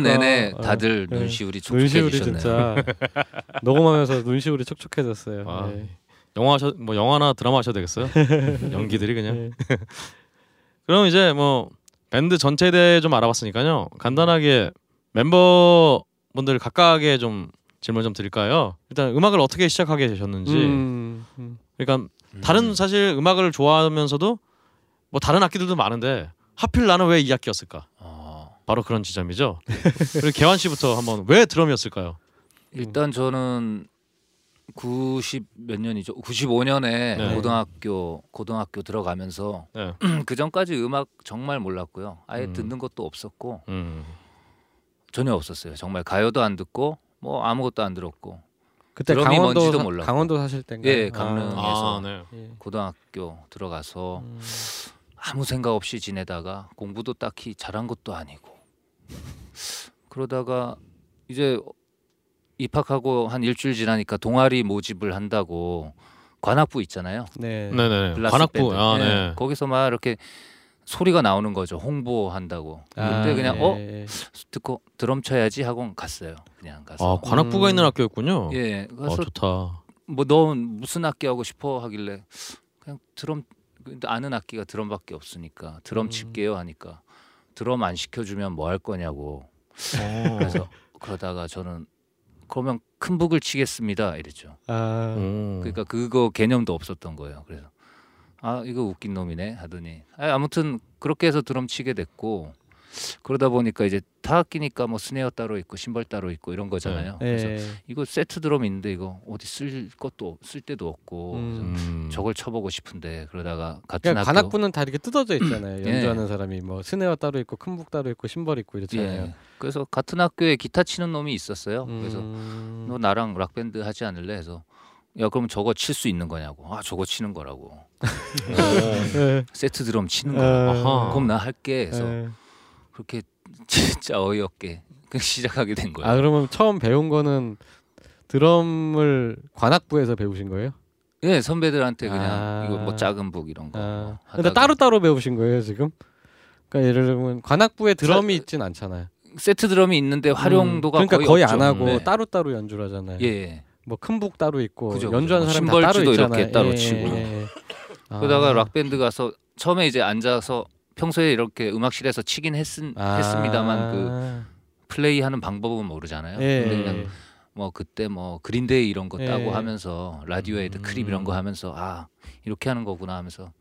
아, 듣는 그러니까, 내내 어, 다들 네. 눈시울이 눈시울이 촉촉해지셨네요. 진짜 녹음하면서 눈시울이 촉촉해졌어요. 아, 네. 영화 하셔 뭐 영화나 드라마 하셔도 되겠어요. 연기들이 그냥. 네. 그럼 이제 뭐 밴드 전체에 대해 좀 알아봤으니까요. 간단하게 멤버분들 각각의 좀 질문 좀 드릴까요? 일단 음악을 어떻게 시작하게 되셨는지. 음, 음. 그러니까 다른 사실 음악을 좋아하면서도 뭐 다른 악기들도 많은데 하필 나는 왜 이 악기였을까? 어, 바로 그런 지점이죠. 그리고 개환 씨부터 한번 왜 드럼이었을까요? 일단 저는 90 몇 년이죠. 95년에 네. 고등학교 고등학교 들어가면서 네. 그 전까지 음악 정말 몰랐고요. 아예 음. 듣는 것도 없었고 음. 전혀 없었어요. 정말 가요도 안 듣고 뭐 아무것도 안 들었고 그때 드럼이 강원도 뭔지도 사- 몰랐고. 강원도 사실 때인가요? 예, 강릉. 아, 그래서 네. 예. 고등학교 들어가서 음. 아무 생각 없이 지내다가 공부도 딱히 잘한 것도 아니고 그러다가 이제 입학하고 한 일주일 지나니까 동아리 모집을 한다고 관악부 있잖아요. 네. 네네. 관악부. 아, 예, 네. 거기서 막 이렇게 소리가 나오는 거죠. 홍보한다고. 아, 그때 그냥 어 예. 듣고 드럼 쳐야지 하고 갔어요. 그냥 가서. 아, 관악부가 음. 있는 학교였군요. 예, 아, 가서 좋다. 뭐너 무슨 악기 하고 싶어 하길래 그냥 드럼 아는 악기가 드럼밖에 없으니까 드럼 음. 칠게요 하니까 드럼 안 시켜주면 뭐 할 거냐고 어. 그래서 그러다가 저는 그러면 큰 북을 치겠습니다 이랬죠. 아, 음. 그러니까 그거 개념도 없었던 거예요. 그래서 아 이거 웃긴 놈이네 하더니 아, 아무튼 그렇게 해서 드럼 치게 됐고 그러다 보니까 이제 타악기니까 뭐 스네어 따로 있고 심벌 따로 있고 이런 거잖아요. 그래서 예. 이거 세트 드럼 있는데 이거 어디 쓸 것도 쓸 데도 없고 음. 음. 저걸 쳐보고 싶은데 그러다가 같은 그러니까 학교 관악부는 다 이렇게 뜯어져 있잖아요. 예. 연주하는 사람이 뭐 스네어 따로 있고 큰북 따로 있고 심벌 있고 이렇잖아요. 예. 그래서 같은 학교에 기타 치는 놈이 있었어요. 그래서 음. 너 나랑 락 밴드 하지 않을래? 해서 야 그럼 저거 칠 수 있는 거냐고. 아 저거 치는 거라고. 예. 세트 드럼 치는 아. 거라고. 아하. 그럼 나 할게. 해서 예. 그렇게 진짜 어이없게 시작하게 된 거예요. 아 그러면 처음 배운 거는 드럼을 관악부에서 배우신 거예요? 예 선배들한테 그냥 아. 이거 뭐 작은 북 이런 거. 아, 하다가 근데 따로 따로 배우신 거예요 지금? 그러니까 예를 들면 관악부에 드럼이 있진 않잖아요. 세트 드럼이 있는데 활용도가 음, 그러니까 거의, 거의. 안 하고 네. 따로 따로 연주를 하잖아요. 예. 뭐 큰 북 따로 있고 그죠, 연주하는 그죠. 사람 다 따로 있잖아요. 이렇게 따로 예, 치고. 예, 예. 그러다가 아. 락 밴드 가서 처음에 이제 앉아서 평소에 이렇게 음악실에서 치긴 했, 아. 했습니다만 그 플레이하는 방법은 모르잖아요. 예, 근데 예. 그냥 뭐 그때 뭐 그린데이 이런 거 따고 예. 하면서 라디오헤드 음. Creep 이런 거 하면서 아 이렇게 하는 거구나 하면서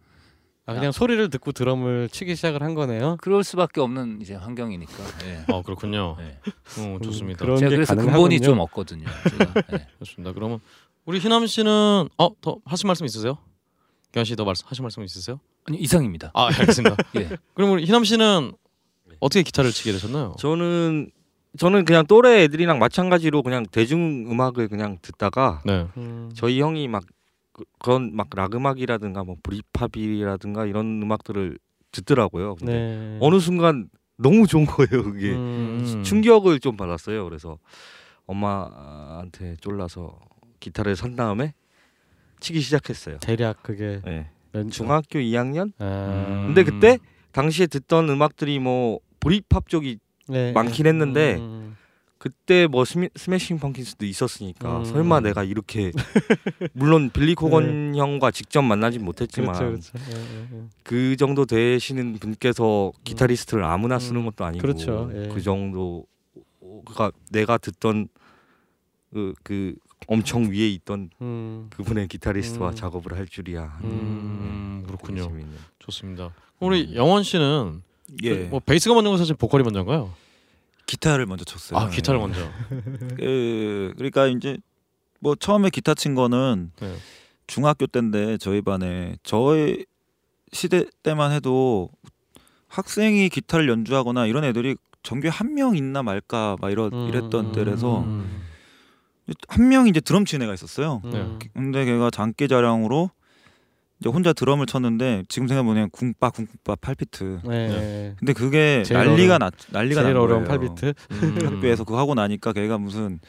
아, 그냥 소리를 듣고 드럼을 치기 시작을 한 거네요. 그럴 수밖에 없는 이제 환경이니까. 예. 어 그렇군요. 예. 어, 좋습니다. 그런 제가 게 그래서 가능하군요. 근본이 좀 없거든요. 제가. 예. 좋습니다. 그러면 우리 희남 씨는 어더 하실 말씀 있으세요? 기환 씨더 말씀 하실 말씀 있으세요? 아니 이상입니다. 아 알겠습니다. 예. 그럼 우리 희남 씨는 어떻게 기타를 치게 되셨나요? 저는 저는 그냥 또래 애들이랑 마찬가지로 그냥 대중 음악을 그냥 듣다가 네. 음. 저희 형이 막 그- 그런 막 락 음악이라든가 뭐 브리팝이라든가 이런 음악들을 듣더라고요. 근데 네. 어느 순간 너무 좋은 거예요. 그게 음. 충격을 좀 받았어요. 그래서 엄마한테 쫄라서 기타를 산 다음에 치기 시작했어요. 대략 그게 네. 몇 중학교 2학년? 아. 근데 그때 당시에 듣던 음악들이 뭐 브리팝 쪽이 네. 많긴 했는데 음. 그때 뭐 스미, 스매싱 펑키스도 있었으니까 음. 설마 내가 이렇게 물론 빌리 코건 형과 직접 만나진 못했지만 그렇죠, 그렇죠. 예, 예, 예. 그 정도 되시는 분께서 기타리스트를 아무나 쓰는 음. 것도 아니고 그렇죠, 예. 그 정도 그러니까 내가 듣던 그, 그 엄청 위에 있던 음. 그분의 기타리스트와 음. 작업을 할 줄이야 하는 음, 그렇군요. 좋습니다. 우리 영원 씨는 예. 뭐 베이스가 먼저인가요, 사실 보컬이 먼저인가요? 기타를 먼저 쳤어요. 아 기타를 예. 먼저. 그 그러니까 이제 뭐 처음에 기타 친 거는 네. 중학교 때인데 저희 반에 저희 시대 때만 해도 학생이 기타를 연주하거나 이런 애들이 전교에 한 명 있나 말까 막 이러 음, 이랬던 음, 때라서 음. 한 명이 이제 드럼 치는 애가 있었어요. 네. 음. 근데 걔가 장기자랑으로 이제 혼자 드럼을 쳤는데 지금 생각해보면 궁빠 궁빠 8비트. 네. 근데 그게 난리가 어려운- 났 난리가 제일 난 어려운 거예요. 8비트. 음. 학교에서 그거 하고 나니까 걔가 무슨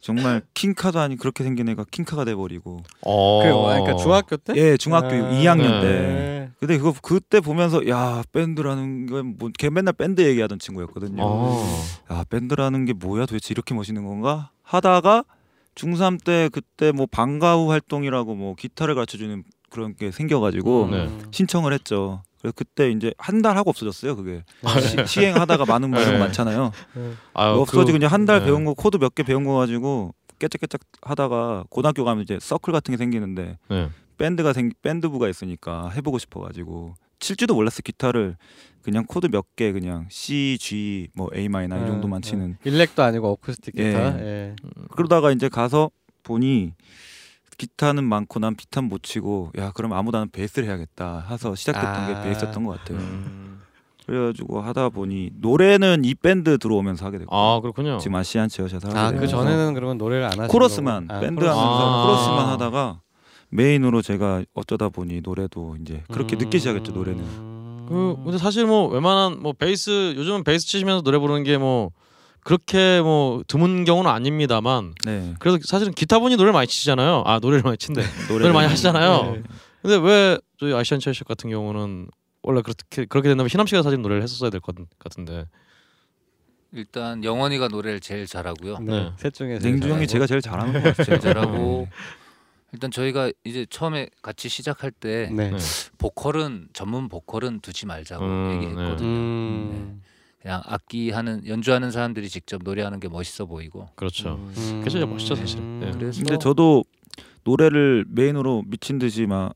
정말 킹카도 아니 그렇게 생긴 애가 킹카가 돼버리고 어. 그 그러니까 중학교 때? 예 중학교 아, 2학년 네. 때 네. 근데 그거 그때 보면서 야 밴드라는 건뭐걔 맨날 밴드 얘기하던 친구였거든요 어. 야 밴드라는 게 뭐야 도대체 이렇게 멋있는 건가 하다가 중3 때 그때 뭐 방과 후 활동이라고 뭐 기타를 가르쳐주는 그런 게 생겨가지고 음. 네. 신청을 했죠 그래서 그때 이제 한 달 하고 없어졌어요 그게 아, 시, 시행하다가 많은 분들 네. 많잖아요 아, 없어지고 그- 이제 한달 네. 배운 거 코드 몇 개 배운 거 가지고 깨짝깨짝 하다가 고등학교 가면 이제 서클 같은 게 생기는데 네. 밴드가 생 밴드부가 있으니까 해보고 싶어가지고 칠 줄도 몰랐어 기타를 그냥 코드 몇 개 그냥 C, G, 뭐 A minor 이 네, 정도만 네. 치는 일렉도 아니고 어쿠스틱 예. 기타. 예. 그러다가 이제 가서 보니 기타는 많고 난 기탄 못 치고 야 그럼 아무도 안 베이스를 해야겠다 해서 시작했던 아. 게 베이스였던 것 같아요. 음. 그래가지고 하다 보니 노래는 이 밴드 들어오면서 하게 됐고 아 그렇군요. 지금 아시안 체어샷을 하게 아, 되면서 그 전에는 그러면 노래를 안 하시는 코러스만. 아, 밴드 코러스. 하면서 아. 코러스만 하다가 메인으로 제가 어쩌다 보니 노래도 이제 그렇게 늦게 시작했죠 노래는. 음. 그 근데 사실 뭐 웬만한 뭐 베이스 요즘은 베이스 치시면서 노래 부르는 게 뭐 그렇게 뭐 드문 경우는 아닙니다만 네 그래도 사실은 기타분이 노래를 많이 치잖아요. 아 노래를 많이 친대. 노래를 많이 하시잖아요. 네. 근데 왜 저희 아시안 체어샷 같은 경우는 원래 그렇게 그렇게 된다면 희남 씨가 사실 노래를 했었어야 될 것 같은데. 일단 영원이가 노래를 제일 잘하고요. 네. 네. 셋 중에 냉주 형이 제가 제일 잘하는 것 같아요. 제일 잘하고 일단 저희가 이제 처음에 같이 시작할 때 네. 네. 보컬은 전문 보컬은 두지 말자고 음, 얘기했거든요. 음. 그냥 악기 하는 연주하는 사람들이 직접 노래하는 게 멋있어 보이고 그렇죠. 음. 그게 진짜 멋있죠, 사실은. 네. 그래서 근데 저도 노래를 메인으로 미친 듯이 막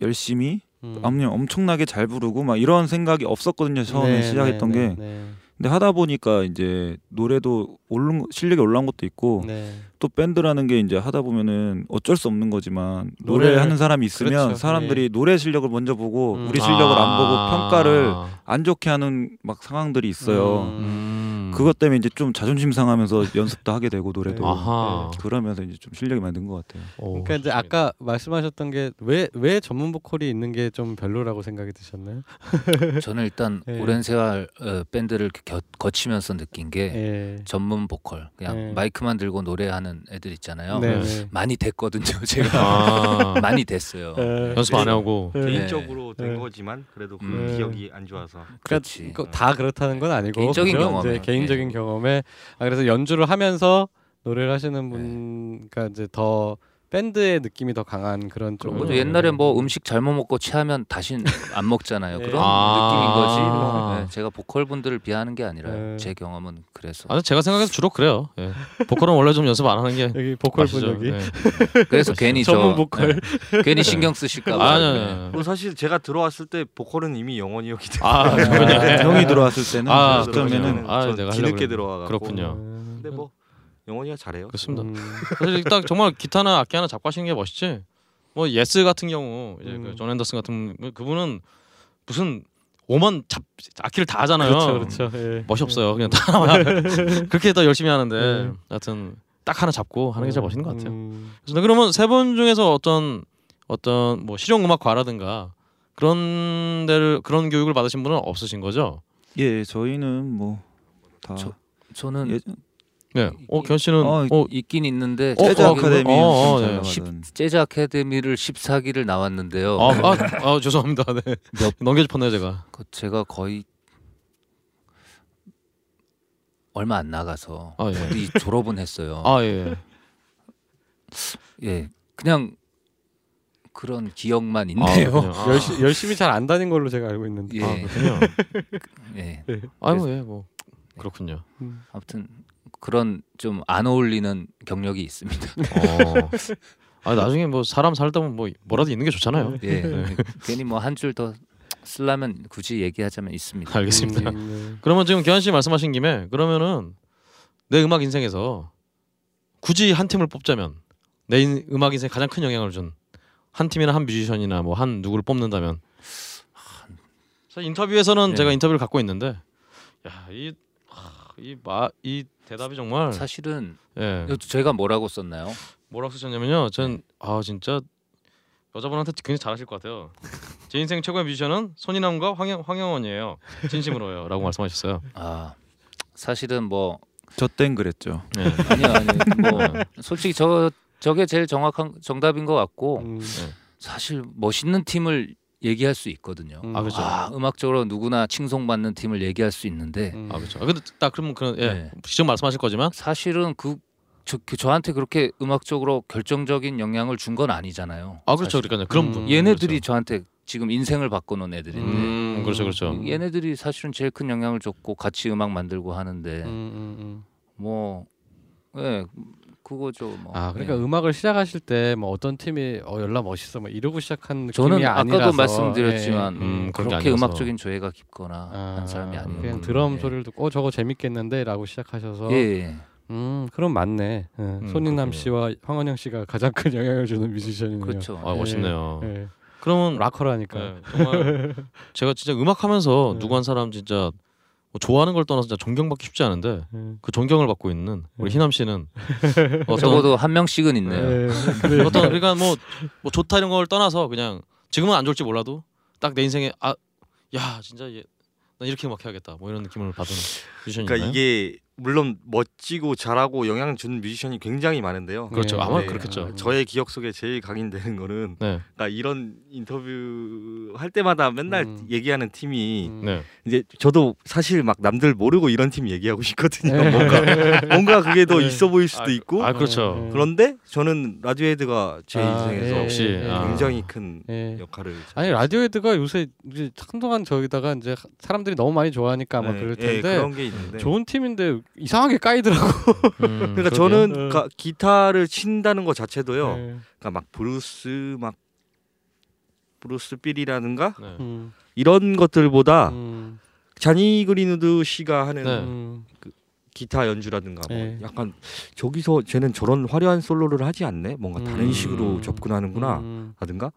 열심히 음. 엄청 엄청나게 잘 부르고 막 이런 생각이 없었거든요 처음에 네, 시작했던 네, 게 네, 네. 근데 하다 보니까 이제 노래도 오른 실력이 올라온 것도 있고 네. 또 밴드라는 게 이제 하다 보면은 어쩔 수 없는 거지만 노래를- 노래 하는 사람이 있으면 그렇죠. 사람들이 노래 실력을 먼저 보고 음. 우리 실력을 안 보고 아. 평가를 안 좋게 하는 막 상황들이 있어요. 음. 그것 때문에 이제 좀 자존심 상하면서 연습도 하게 되고 노래도 아하. 그러면서 이제 좀 실력이 많이 는 것 같아요. 오, 그러니까 이제 아까 말씀하셨던 게 왜 왜 전문 보컬이 있는 게 좀 별로라고 생각이 드셨나요? 저는 일단 네. 오랜 세월 어, 밴드를 겨, 거치면서 느낀 게 예. 전문 보컬 그냥 네. 마이크만 들고 노래하는 애들 있잖아요. 네. 네. 네. 많이 됐거든요. 제가 아. 많이 됐어요. 예. 연습 안 하고. 네. 개인적으로 된 네. 거지만 그래도 그 음. 기억이 안 좋아서 그렇지. 그러니까 다 그렇다는 건 아니고 개인적인. 이제 개인적인 네. 경험에 아, 그래서 연주를 하면서 노래를 하시는 분, 그러니까 이제 더 밴드의 느낌이 더 강한 그런 쪽. 그리고 옛날에 뭐 음식 잘못 먹고 체하면 다신 안 먹잖아요. 네. 그런 아. 느낌인 거지. 아. 네, 제가 보컬 분들을 비하하는 게 아니라 네. 제 경험은 그래서. 아, 제가 생각해서 주로 그래요. 예. 보컬은 원래 좀 연습 안 하는 게 여기 보컬 분? 여기 네. 그래서 괜히 전문 저 보컬. 네, 괜히 신경 쓰실까 봐. 아, 아니, 아니, 네. 아니. 사실 제가 들어왔을 때 보컬은 이미 영원이었기 때문에 아, 형이 들어왔을 때는 아, 그러면은 아, 전 내가 뒤늦게 그랬는데. 들어와갖고 그렇군요. 근데 뭐 영원이가 잘해요. 그렇습니다. 음. 사실 딱 정말 기타나 악기 하나 잡고 하시는 게 멋있지. 뭐 예스 같은 경우 이제 음. 그 존 앤더슨 같은 분, 그분은 무슨 오만 잡 악기를 다 하잖아요. 그렇죠, 그렇죠. 예. 멋이 없어요. 그냥 다 하나만 그렇게 더 열심히 하는데 네. 하여튼 딱 하나 잡고 하는 게 제일 멋있는 것 같아요. 음. 그래서 그러면 세 분 중에서 어떤 어떤 뭐 실용 음악과라든가 그런 데를 그런 교육을 받으신 분은 없으신 거죠? 예 저희는 뭐 다 저- 저는 예전 네. 어, 견 씨는 어, 어, 있긴 있는데 어, 재즈 어, 아카데미 어, 어, 좀 네. 잘 나가던 재즈 아카데미를 14기를 나왔는데요. 아, 아, 아, 죄송합니다. 네. 몇- 넘겨 짚었네요, 제가. 그 제가 거의 얼마 안 나가서 아, 예. 졸업은 했어요. 아, 예. 예, 그냥 그런 기억만 아, 있네요. 아. 열심히 열심히 잘 안 다닌 걸로 제가 알고 있는데. 예, 아, 그렇군요. 예. 아이고, 예, 뭐 그렇군요. 아무튼 그런 좀 안 어울리는 경력이 있습니다. 어. 아, 나중에 뭐 사람 살다 보면 뭐 뭐라도 있는 게 좋잖아요. 예, 네. 괜히 뭐 한 줄 더 쓰려면 굳이 얘기하자면 있습니다. 알겠습니다. 음, 그러면 지금 기환 씨 말씀하신 김에 그러면은 내 음악 인생에서 굳이 한 팀을 뽑자면 내 인- 음악 인생에 가장 큰 영향을 준 한 팀이나 한 뮤지션이나 뭐 한 누구를 뽑는다면 사실 인터뷰에서는 네. 제가 인터뷰를 갖고 있는데 야이이이 대답이 정말 사실은 예. 제가 뭐라고 썼나요? 뭐라고 쓰셨냐면요. 전 아 진짜 여자분한테 굉장히 잘하실 것 같아요. 제 인생 최고의 뮤지션은 손인남과 황영, 황영원이에요. 진심으로요라고 말씀하셨어요. 아 사실은 뭐 저땐 그랬죠. 네. 아니요 아니요. 뭐 솔직히 저 저게 제일 정확한 정답인 것 같고 음. 사실 멋있는 팀을 얘기할 수 있거든요. 음. 아 그렇죠. 아, 음악적으로 누구나 칭송받는 팀을 얘기할 수 있는데 음. 아 그렇죠. 아, 근데 딱 그러면 그런 예 네. 지금 말씀하실 거지만 사실은 그 저, 그 저한테 그렇게 음악적으로 결정적인 영향을 준 건 아니잖아요. 아 그렇죠. 사실. 그러니까 그런 음. 분 얘네들이 그렇죠. 저한테 지금 인생을 바꿔놓은 애들인데 음 그렇죠 그렇죠. 얘네들이 사실은 제일 큰 영향을 줬고 같이 음악 만들고 하는데 음, 음, 음. 뭐 예, 그거죠. 뭐. 아 그러니까 예. 음악을 시작하실 때 뭐 어떤 팀이 어 열나 멋있어 뭐 이러고 시작한 느낌이 저는 아니라서 아까도 말씀드렸지만 예, 예. 음, 게 그렇게. 음악적인 조예가 깊거나 아, 한 사람이 아니에요. 그냥 드럼 예. 소리를 듣고 어 저거 재밌겠는데라고 시작하셔서 예, 예. 음 그럼 맞네 예. 손인남 그렇군요. 씨와 황원영 씨가 가장 큰 영향을 주는 뮤지션이네요. 그렇죠. 아 멋있네요. 예. 그러면 락커라니까. 네, 정말 제가 진짜 음악하면서 네. 누구 한 사람 진짜 뭐 좋아하는 걸 떠나서 진짜 존경받기 쉽지 않은데 예. 그 존경을 받고 있는 우리 네. 희남 씨는 어떤 적어도 한 명씩은 있네요. 예. 그래. 어떤 그러니까 뭐, 뭐 좋다 이런 걸 떠나서 그냥 지금은 안 좋을지 몰라도 딱 내 인생에 아 야 진짜 얘, 난 이렇게 음악 해야겠다 뭐 이런 느낌을 받은 뮤지션인가요? 그러니까 이게 물론 멋지고 잘하고 영향 준 뮤지션이 굉장히 많은데요. 그렇죠 네. 아마 네. 그렇겠죠. 저의 기억 속에 제일 각인되는 거는 네, 그러니까 이런 인터뷰 할 때마다 맨날 음. 얘기하는 팀이 음. 네, 이제 저도 사실 막 남들 모르고 이런 팀 얘기하고 싶거든요. 네. 뭔가 뭔가 그게 더 있어 보일 수도 있고 아 그렇죠. 네. 그런데 저는 라디오헤드가 제 아, 인생에서 예, 역시, 예, 아. 굉장히 큰 예. 역할을 아니 라디오헤드가 요새 이제 한동안 저기다가 이제 사람들이 너무 많이 좋아하니까 아마 네, 그럴 예, 텐데 그런 게 있는데 좋은 팀인데 이상하게 까이더라고. 음, 그러니까 그러게요. 저는 네. 가- 기타를 친다는 것 자체도요. 네. 그러니까 막 블루스 막 블루스 feel이라든가 네. 음, 이런 것들보다 음, 자니 그린우드 씨가 하는 네. 음. 기타 연주라든가 뭐 네. 약간 저기서 쟤는 저런 화려한 솔로를 하지 않네 뭔가 다른 음. 식으로 접근하는구나 음, 라든가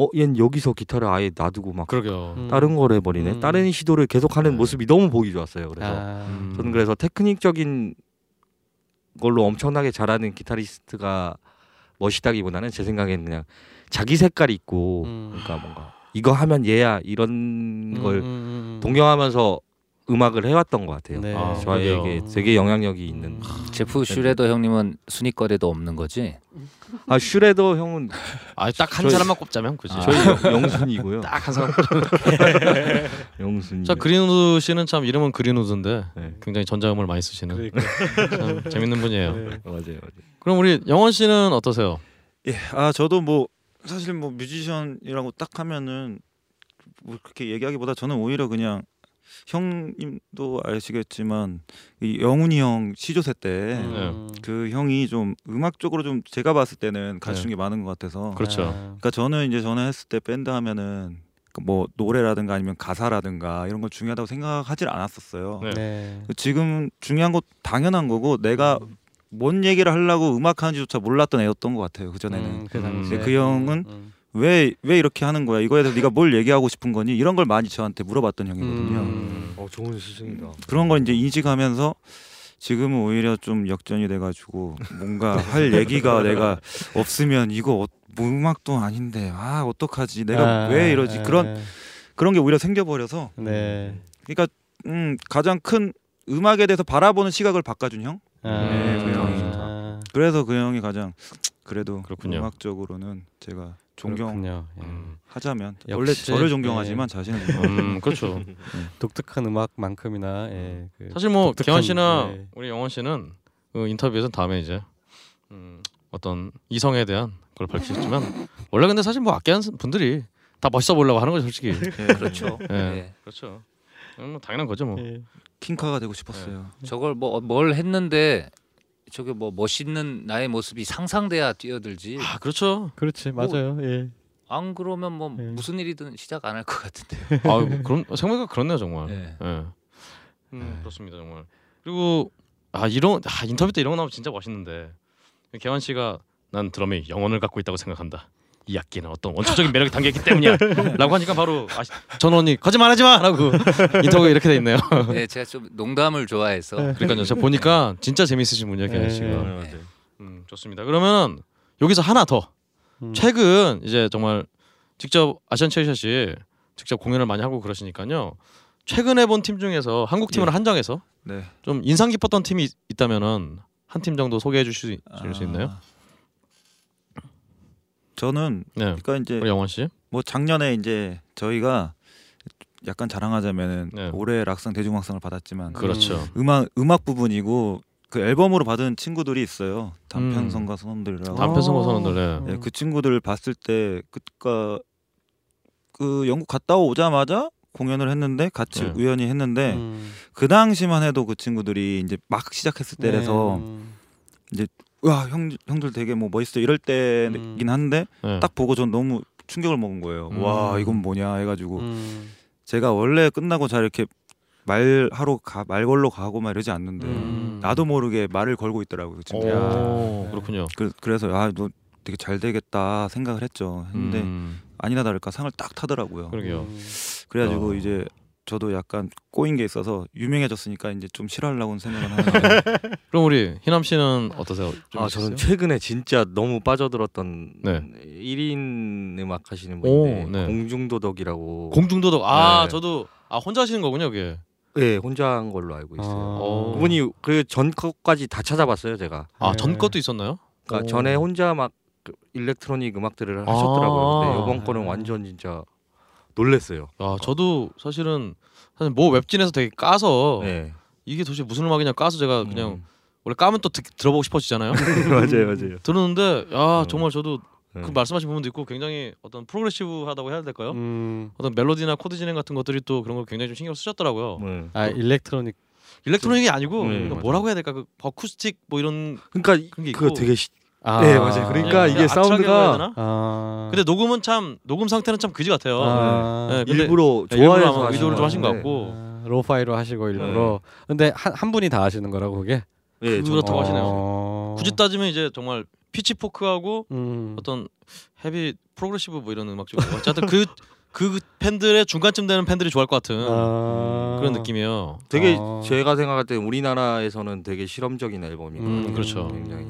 어 얜 여기서 기타를 아예 놔두고 막 그러게요. 음. 다른 걸 해버리네 음. 다른 시도를 계속하는 네. 모습이 너무 보기 좋았어요 그래서 아, 음. 저는 그래서 테크닉적인 걸로 엄청나게 잘하는 기타리스트가 멋있다기보다는 제 생각에는 그냥 자기 색깔이 있고 음. 그러니까 뭔가 이거 하면 얘야 이런 걸 음, 음, 음. 동경하면서 음악을 해왔던 것 같아요. 네. 아, 저에게 그러게요. 되게 영향력이 있는. 음. 제프 슈레더 형님은 순위거래도 없는 거지. 아 슈레더 형은 아 딱 한 저희- 사람만 꼽자면 그지. 아. 저희 영- 영순위고요. 딱 한 사람. 영순위. 자 그린우드 씨는 참 이름은 그린우드인데 네. 굉장히 전자음을 많이 쓰시는 그러니까. 참 재밌는 분이에요. 네. 맞아요, 맞아요. 그럼 우리 영원 씨는 어떠세요? 예, 아 저도 뭐 사실 뭐 뮤지션이라고 딱 하면은 뭐 그렇게 얘기하기보다 저는 오히려 그냥 형님도 아시겠지만 이 영훈이 형 시조새 때 그 음. 형이 좀 음악적으로 좀 제가 봤을 때는 갖춘 네. 게 많은 것 같아서 그렇죠. 아, 그러니까 저는 이제 전에 했을 때 밴드 하면은 그뭐 노래라든가 아니면 가사라든가 이런 걸 중요하다고 생각하질 않았었어요. 네. 네. 지금 중요한 거 당연한 거고 내가 뭔 얘기를 하려고 음악 하는지조차 몰랐던 애였던 것 같아요. 그 전에는 음, 그 음. 그 형은 음, 왜 왜 이렇게 하는 거야? 이거에 대해서 네가 뭘 얘기하고 싶은 거니? 이런 걸 많이 저한테 물어봤던 형이거든요. 음. 어 좋은 스승이다. 그런 걸 이제 인식하면서 지금은 오히려 좀 역전이 돼가지고 뭔가 할 얘기가 내가 없으면 이거 어, 뭐 음악도 아닌데 아 어떡하지? 내가 아, 왜 이러지? 아, 그런 그런 게 오히려 생겨버려서 네. 그러니까 음 가장 큰 음악에 대해서 바라보는 시각을 바꿔준 형. 아, 네, 그 그래서 그 형이 가장 그래도 그렇군요. 음악적으로는 제가 존경하자면. 예. 음, 원래 역시, 저를 존경하지만 자신을 존경. 음, 그렇죠. 독특한 음악만큼이나 예, 그 사실 뭐 독특한, 기환 씨나 네. 우리 영원 씨는 그 인터뷰에서 다음에 이제 음, 어떤 이성에 대한 걸 밝히셨지만 원래 근데 사실 뭐 악기하는 분들이 다 멋있어 보려고 하는 거죠 솔직히. 그렇죠. 예. 예. 그렇죠. 음, 뭐 당연한 거죠 뭐. 예. 킹카가 되고 싶었어요. 저걸 뭐 뭘 했는데 저게 뭐 멋있는 나의 모습이 상상돼야 뛰어들지. 아 그렇죠. 그렇지 맞아요. 예. 안 그러면 뭐 예. 무슨 일이든 시작 안 할 것 같은데. 아 그런 생각보다 그렇네요 정말. 예. 예. 음, 그렇습니다 정말. 그리고 아 이런 아, 인터뷰 때 이런 거 나오면 진짜 멋있는데 개환 씨가 난 드럼에 영혼을 갖고 있다고 생각한다. 이 악기는 어떤 원초적인 매력이 담겨 있기 때문이야라고 하니까 바로 아, 전원이 거짓말하지 마라고 인터뷰가 이렇게 돼 있네요. 네, 제가 좀 농담을 좋아해서 그러니까요. 제가 보니까 진짜 재밌으신 분이에요, 개환 네. 씨가. 네. 음, 좋습니다. 그러면 여기서 하나 더 음. 최근 이제 정말 직접 아시안 체이샷이 직접 공연을 많이 하고 그러시니까요. 최근에 본 팀 중에서 한국 팀을 예. 한정해서 네. 좀 인상 깊었던 팀이 있- 있다면은 한 팀 정도 소개해 주실 수, 수 있나요? 아, 저는 네. 그러니까 이제 우리 영원 씨. 뭐 작년에 이제 저희가 약간 자랑하자면은 네. 올해 락상 대중학상을 받았지만 그렇죠. 음악 음악 부분이고 그 앨범으로 받은 친구들이 있어요. 단편성가 선원들이라고. 단편 선거 선언들. 네. 예, 그 친구들 봤을 때 그니까 그 영국 갔다 오자마자 공연을 했는데 같이 네. 우연히 했는데 음. 그 당시만 해도 그 친구들이 이제 막 시작했을 때라서 음. 와 형, 형들 되게 뭐 멋있어 이럴 때긴 한데 네. 딱 보고 전 너무 충격을 먹은 거예요. 음. 와 이건 뭐냐 해가지고 음. 제가 원래 끝나고 잘 이렇게 말하러 가, 말 걸러 가고 막 이러지 않는데 음. 나도 모르게 말을 걸고 있더라고요 그 친구가. 오, 그렇군요. 그, 그래서 아 너 되게 잘 되겠다 생각을 했죠. 했는데 음, 아니나 다를까 상을 딱 타더라고요. 그러게요. 그래가지고 어. 이제 저도 약간 꼬인 게 있어서 유명해졌으니까 이제 좀 싫어하려고 생각은 하는데 그럼 우리 희남 씨는 어떠세요? 좀아 있으세요? 저는 최근에 진짜 너무 빠져들었던 네. 1인 음악 하시는 오, 분인데 네. 공중도덕이라고 공중도덕. 아, 네. 저도 아 혼자 하시는 거군요, 그게. 네 혼자 한 걸로 알고 있어요. 어. 그분이 그 전 것까지 다 찾아봤어요 제가. 아, 네. 전 것도 있었나요? 그러니까 오. 전에 혼자 막 그 electronic 음악들을 아. 하셨더라고요. 근데 이번 거는 완전 진짜 놀랬어요. 아, 저도 사실은 사실 뭐 웹진에서 되게 까서 네. 이게 도대체 무슨 음악이냐 까서 제가 그냥 음. 원래 까면 또 듣, 들어보고 싶어지잖아요. 맞아요 맞아요. 들었는데 야 음. 정말 저도 네. 그 말씀하신 부분도 있고 굉장히 어떤 progressive하다고 해야 될까요? 음. 어떤 멜로디나 코드 진행 같은 것들이 또 그런 거 굉장히 좀 신경 쓰셨더라고요. 네. 아 electronic electronic이 아니고 네, 그러니까. 뭐라고 해야 될까 그 어쿠스틱 뭐 이런 그러니까 그런 게 그거 있고. 되게 시... 아. 네, 맞아요. 그러니까 네, 이게 사운드가? 아. 근데 녹음은 참 녹음 상태는 참 그지 같아요. 아. 네, 근데 일부러 네, 좋아해서 의도를 좀 하신 것. 같고 아, lo-fi로 하시고 일부러. 근데 한, 한 분이 다 하시는 거라고 그게? 네, 저- 그렇다고 하시네요. 어. 굳이 따지면 이제 정말 피치 folk하고 음. 어떤 heavy progressive 뭐 이런 음악 쪽이고 어쨌든 그 그 팬들의 중간쯤 되는 팬들이 좋아할 것 같은 아. 그런 느낌이에요. 되게 어. 제가 생각할 때 우리나라에서는 되게 실험적인 앨범이고 음, 그렇죠. 굉장히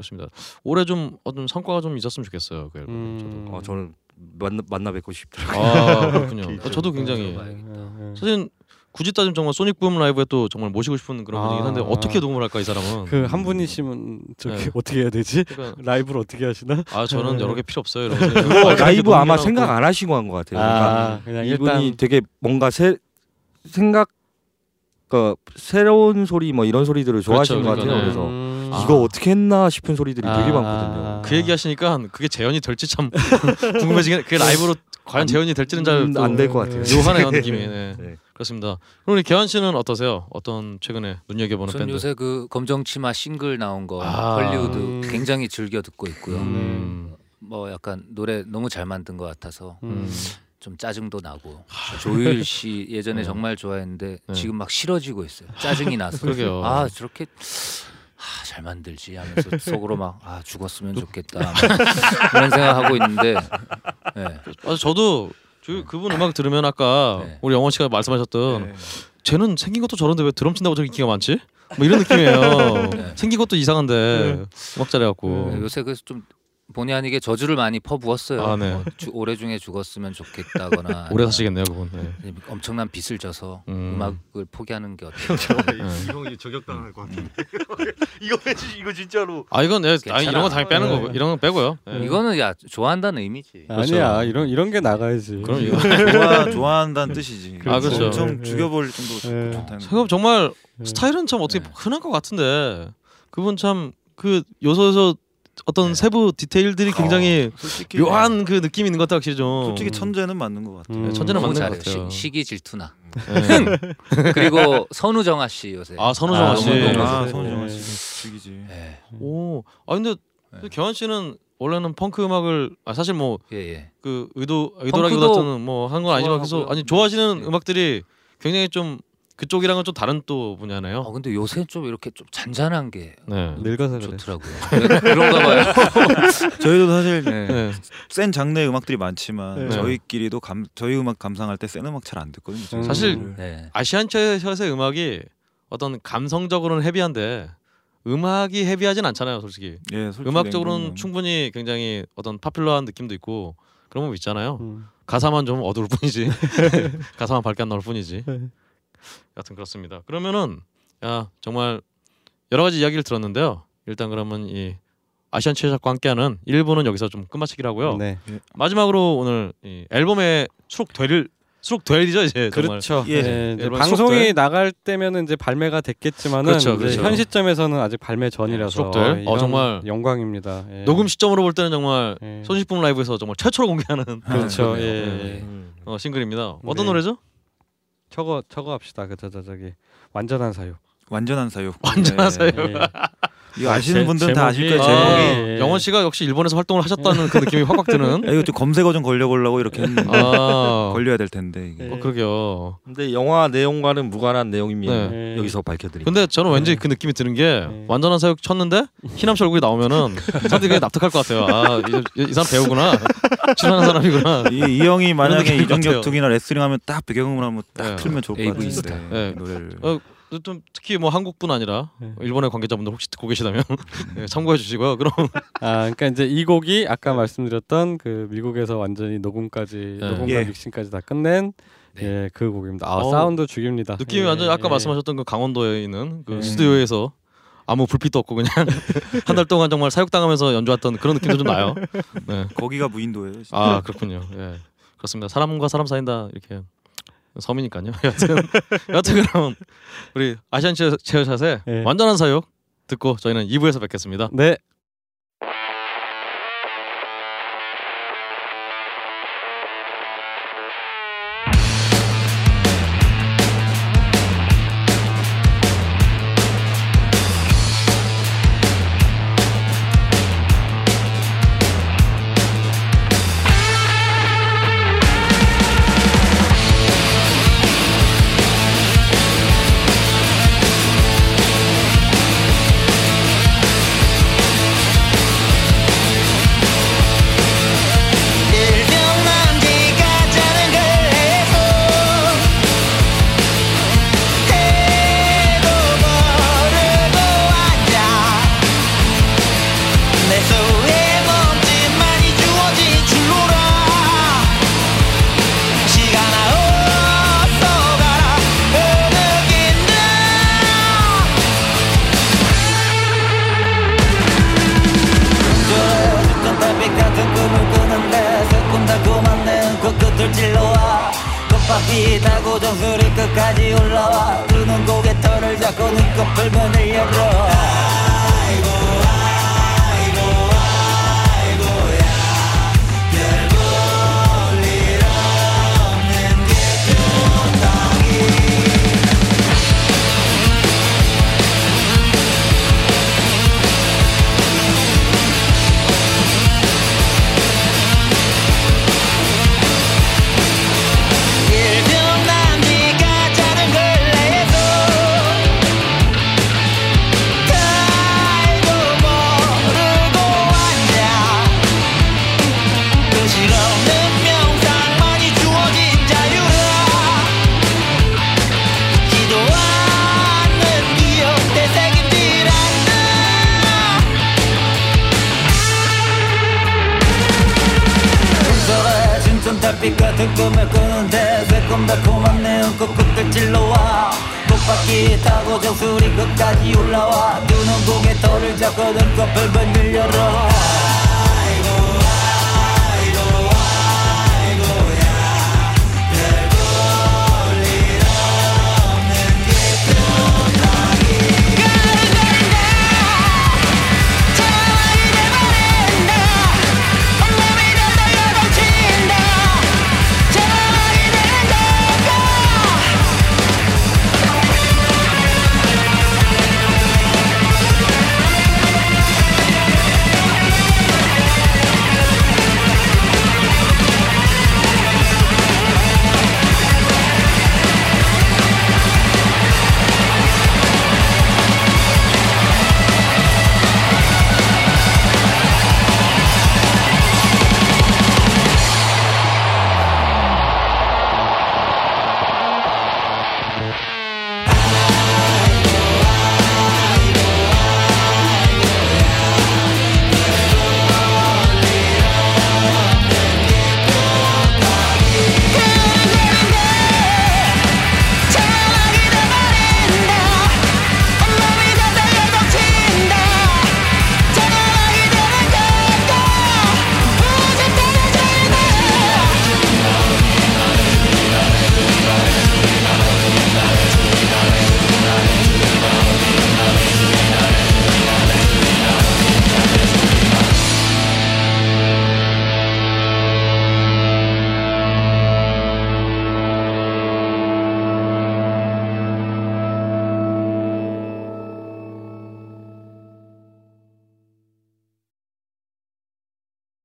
그렇습니다. 올해 좀 어떤 성과가 좀 있었으면 좋겠어요. 그 앨범. 음. 저도. 어, 저는 만나, 만나 뵙고 싶더라고요. 아 그렇군요. 어, 저도 굉장히 음. 사실 굳이 따지면 정말 소닉 붐 라이브에 또 정말 모시고 싶은 그런 아. 분이긴 한데 어떻게 녹음을 할까 이 사람은. 그 한 분이시면 저기 네. 어떻게 해야 되지? 그러니까 라이브를 어떻게 하시나? 아 저는 네. 여러 개 필요 없어요. 그거 그냥 라이브 아마. 생각 안 하시고 한 것 같아요. 그러니까 아, 그냥 이분이 일단 되게 뭔가 새 생각 그 새로운 소리 뭐 이런 소리들을 좋아하시는 것 그러니까, 같아요. 네. 그래서 음. 아. 이거 어떻게 했나 싶은 소리들이 되게 아. 많거든요. 그 얘기 하시니까 그게 재현이 될지 참 궁금해지긴 그게 라이브로 과연 재현이 될지는 잘 음, 안될 것 같아요. 묘하네요 느낌이. 네. 네. 그렇습니다. 그럼 우리 개환 씨는 어떠세요? 어떤 최근에 눈여겨보는 전 밴드? 요새 그 검정치마 싱글 나온 거 아. 헐리우드 음. 굉장히 즐겨 듣고 있고요. 음. 뭐 약간 노래 너무 잘 만든 것 같아서 음. 좀 짜증도 나고 조일 씨 예전에 네. 정말 좋아했는데 네. 지금 막 싫어지고 있어요. 짜증이 나서 그러게요. 아 저렇게 아, 잘 만들지 하면서 속으로 막 아 죽었으면 좋겠다 막 이런 생각하고 있는데 네. 아, 저도 저 그분 음악 들으면 아까 네. 우리 영원 씨가 말씀하셨던 네. 쟤는 생긴 것도 저런데 왜 드럼 친다고 저렇게 인기가 많지? 뭐 이런 느낌이에요. 네. 생긴 것도 이상한데 음악 잘해갖고. 네, 요새 그래서 좀 본의 아니게 저주를 많이 퍼부었어요. 아, 네. 뭐 주- 올해 중에 죽었으면 좋겠다거나 오래 사시겠네요 그분. 네. 엄청난 빚을 져서 음. 음. 악을 포기하는 게 어때요? 네. 형이 저격당할 것 같은데. 이거 왜지? 이거 진짜로. 아 이건 네, 아니, 괜찮아. 이런 거 당연히 빼는 네. 거고 이런 건 빼고요. 네. 이거는 야 좋아한다는 의미지. 아니야 그렇죠. 이런 이런 게 나가야지. 그럼 이거 좋아 좋아한다는 뜻이지. 아, 그렇죠. 엄청 네. 죽여버릴 정도로 네. 좋다는. 생각 정말 네. 스타일은 참 어떻게 네. 흔한 것 같은데 그분 참 그 요소에서 어떤 네. 세부 디테일들이 굉장히 솔직히 묘한 그 느낌이 있는 것 같아 확실히 좀. 솔직히 천재는 맞는 것 같아. 음. 네, 천재는 맞는 것 잘해요. 같아요. 시, 시기 질투나. 네. 그리고 선우정아 씨 요새. 아 선우정아 아, 씨. 아 네. 손정아 네. 씨 죽이지. 예, 오, 아 근데 네. 겨한 씨는 원래는 펑크 음악을 아 사실 뭐그 예, 예. 의도 의도라기보다는 뭐 한 건 아니지만 계속. 아니 좋아하시는 네. 음악들이 굉장히 좀 그쪽이랑은 좀 다른 또 분야네요. 어 근데 요새 좀 이렇게 좀 잔잔한 게 네. 늙어서. 좋더라고요. 네, 그런가 봐요. 저희도 사실 네. 네. 센 장르의 음악들이 많지만 네. 저희끼리도 감, 저희 음악 감상할 때 센 음악 잘 안 듣거든요. 저희. 사실 네. 아시안 챗의 음악이 어떤 감성적으로는 헤비한데 음악이 헤비하진 않잖아요, 솔직히. 예, 솔직히 음악적으로는. 충분히 굉장히 어떤 파퓰러한 느낌도 있고 그런 법 있잖아요. 음. 가사만 좀 어두울 뿐이지. 가사만 밝게 안 나올 뿐이지. 여튼 그렇습니다. 그러면은 야 정말 여러 가지 이야기를 들었는데요. 일단 그러면 이 아시안 최적과 함께하는 1부는 여기서 좀 끝마치기로 하고요. 네. 마지막으로 오늘 이 앨범에 수록될 수록될이죠 이제 정말. 그렇죠. 예. 네, 이제 방송이 수록될. 나갈 때면은 이제 발매가 됐겠지만은 그렇죠, 그렇죠. 현 시점에서는 아직 발매 전이라서 수록될. 어, 정말 영광입니다. 예. 녹음 시점으로 볼 때는 정말 예. 손식품 라이브에서 정말 최초로 공개하는 그렇죠. 아, 예. 예. 음. 어, 싱글입니다. 어떤 네. 노래죠? 저거 저거 합시다. 그 저 저 저기 완전한 사유. 완전한 사유. 완전한 네. 사유. 예. 이거 아시는 제- 분들은 다 아실 거예요. 제목이- 제목이. 예, 예. 영원 씨가 역시 일본에서 활동을 하셨다는 그 느낌이 확확 드는. 야, 이거 좀 검색어 좀 걸려보려고 이렇게 했는데 아, 걸려야 될 텐데 이게. 예. 어, 그러게요. 근데 영화 내용과는 무관한 내용입니다. 네. 여기서 밝혀드립니다. 근데 저는 왠지 네. 그 느낌이 드는 게 네. 완전한 사육 쳤는데 희남 씨 얼굴이 나오면은 사람들이 그냥 납득할 것 같아요. 아, 이, 이 사람 배우구나. 출연하는 사람이구나. 이, 이 형이 만약에. 이정격투기나 레슬링 하면 딱 배경음을 하면 딱 네. 틀면 좋을 것 같은데. 네. 이 노래를 어, 좀 특히 뭐 한국뿐 아니라 네. 일본의 관계자분들 혹시 듣고 계시다면 네, 참고해 주시고요. 그럼 아, 그러니까 이제 이 곡이 아까 말씀드렸던 그 미국에서 완전히 녹음까지 네. 녹음과 예. 믹싱까지 다 끝낸 네. 예, 그 곡입니다. 아, 어, 사운드 죽입니다. 느낌이 예, 완전히 아까 예. 말씀하셨던 그 강원도에 있는 그 네. 스튜디오에서 아무 불빛도 없고 그냥 한 달 동안 정말 사육당하면서 연주했던 그런 느낌도 좀 나요. 네. 거기가 무인도예요. 진짜. 아 그렇군요. 예. 그렇습니다. 사람과 사람 사이다 이렇게 섬이니까요. 여튼 여튼 그럼 우리 아시안 체어- 체어샷의 예. 완전한 사육 듣고 저희는 2부에서 뵙겠습니다. 네. 바퀴 타고 정수리 끝까지 올라와. 두는 고개 털을 잡고 눈꺼풀 문을 열어 같은 꿈을 꾸는데 새콤달콤한 내은 끝끝을 찔러와? 꽃바퀴 타고 정수리 끝까지 올라와. 두 눈 고개 털을 잡고 눈꺼풀 열어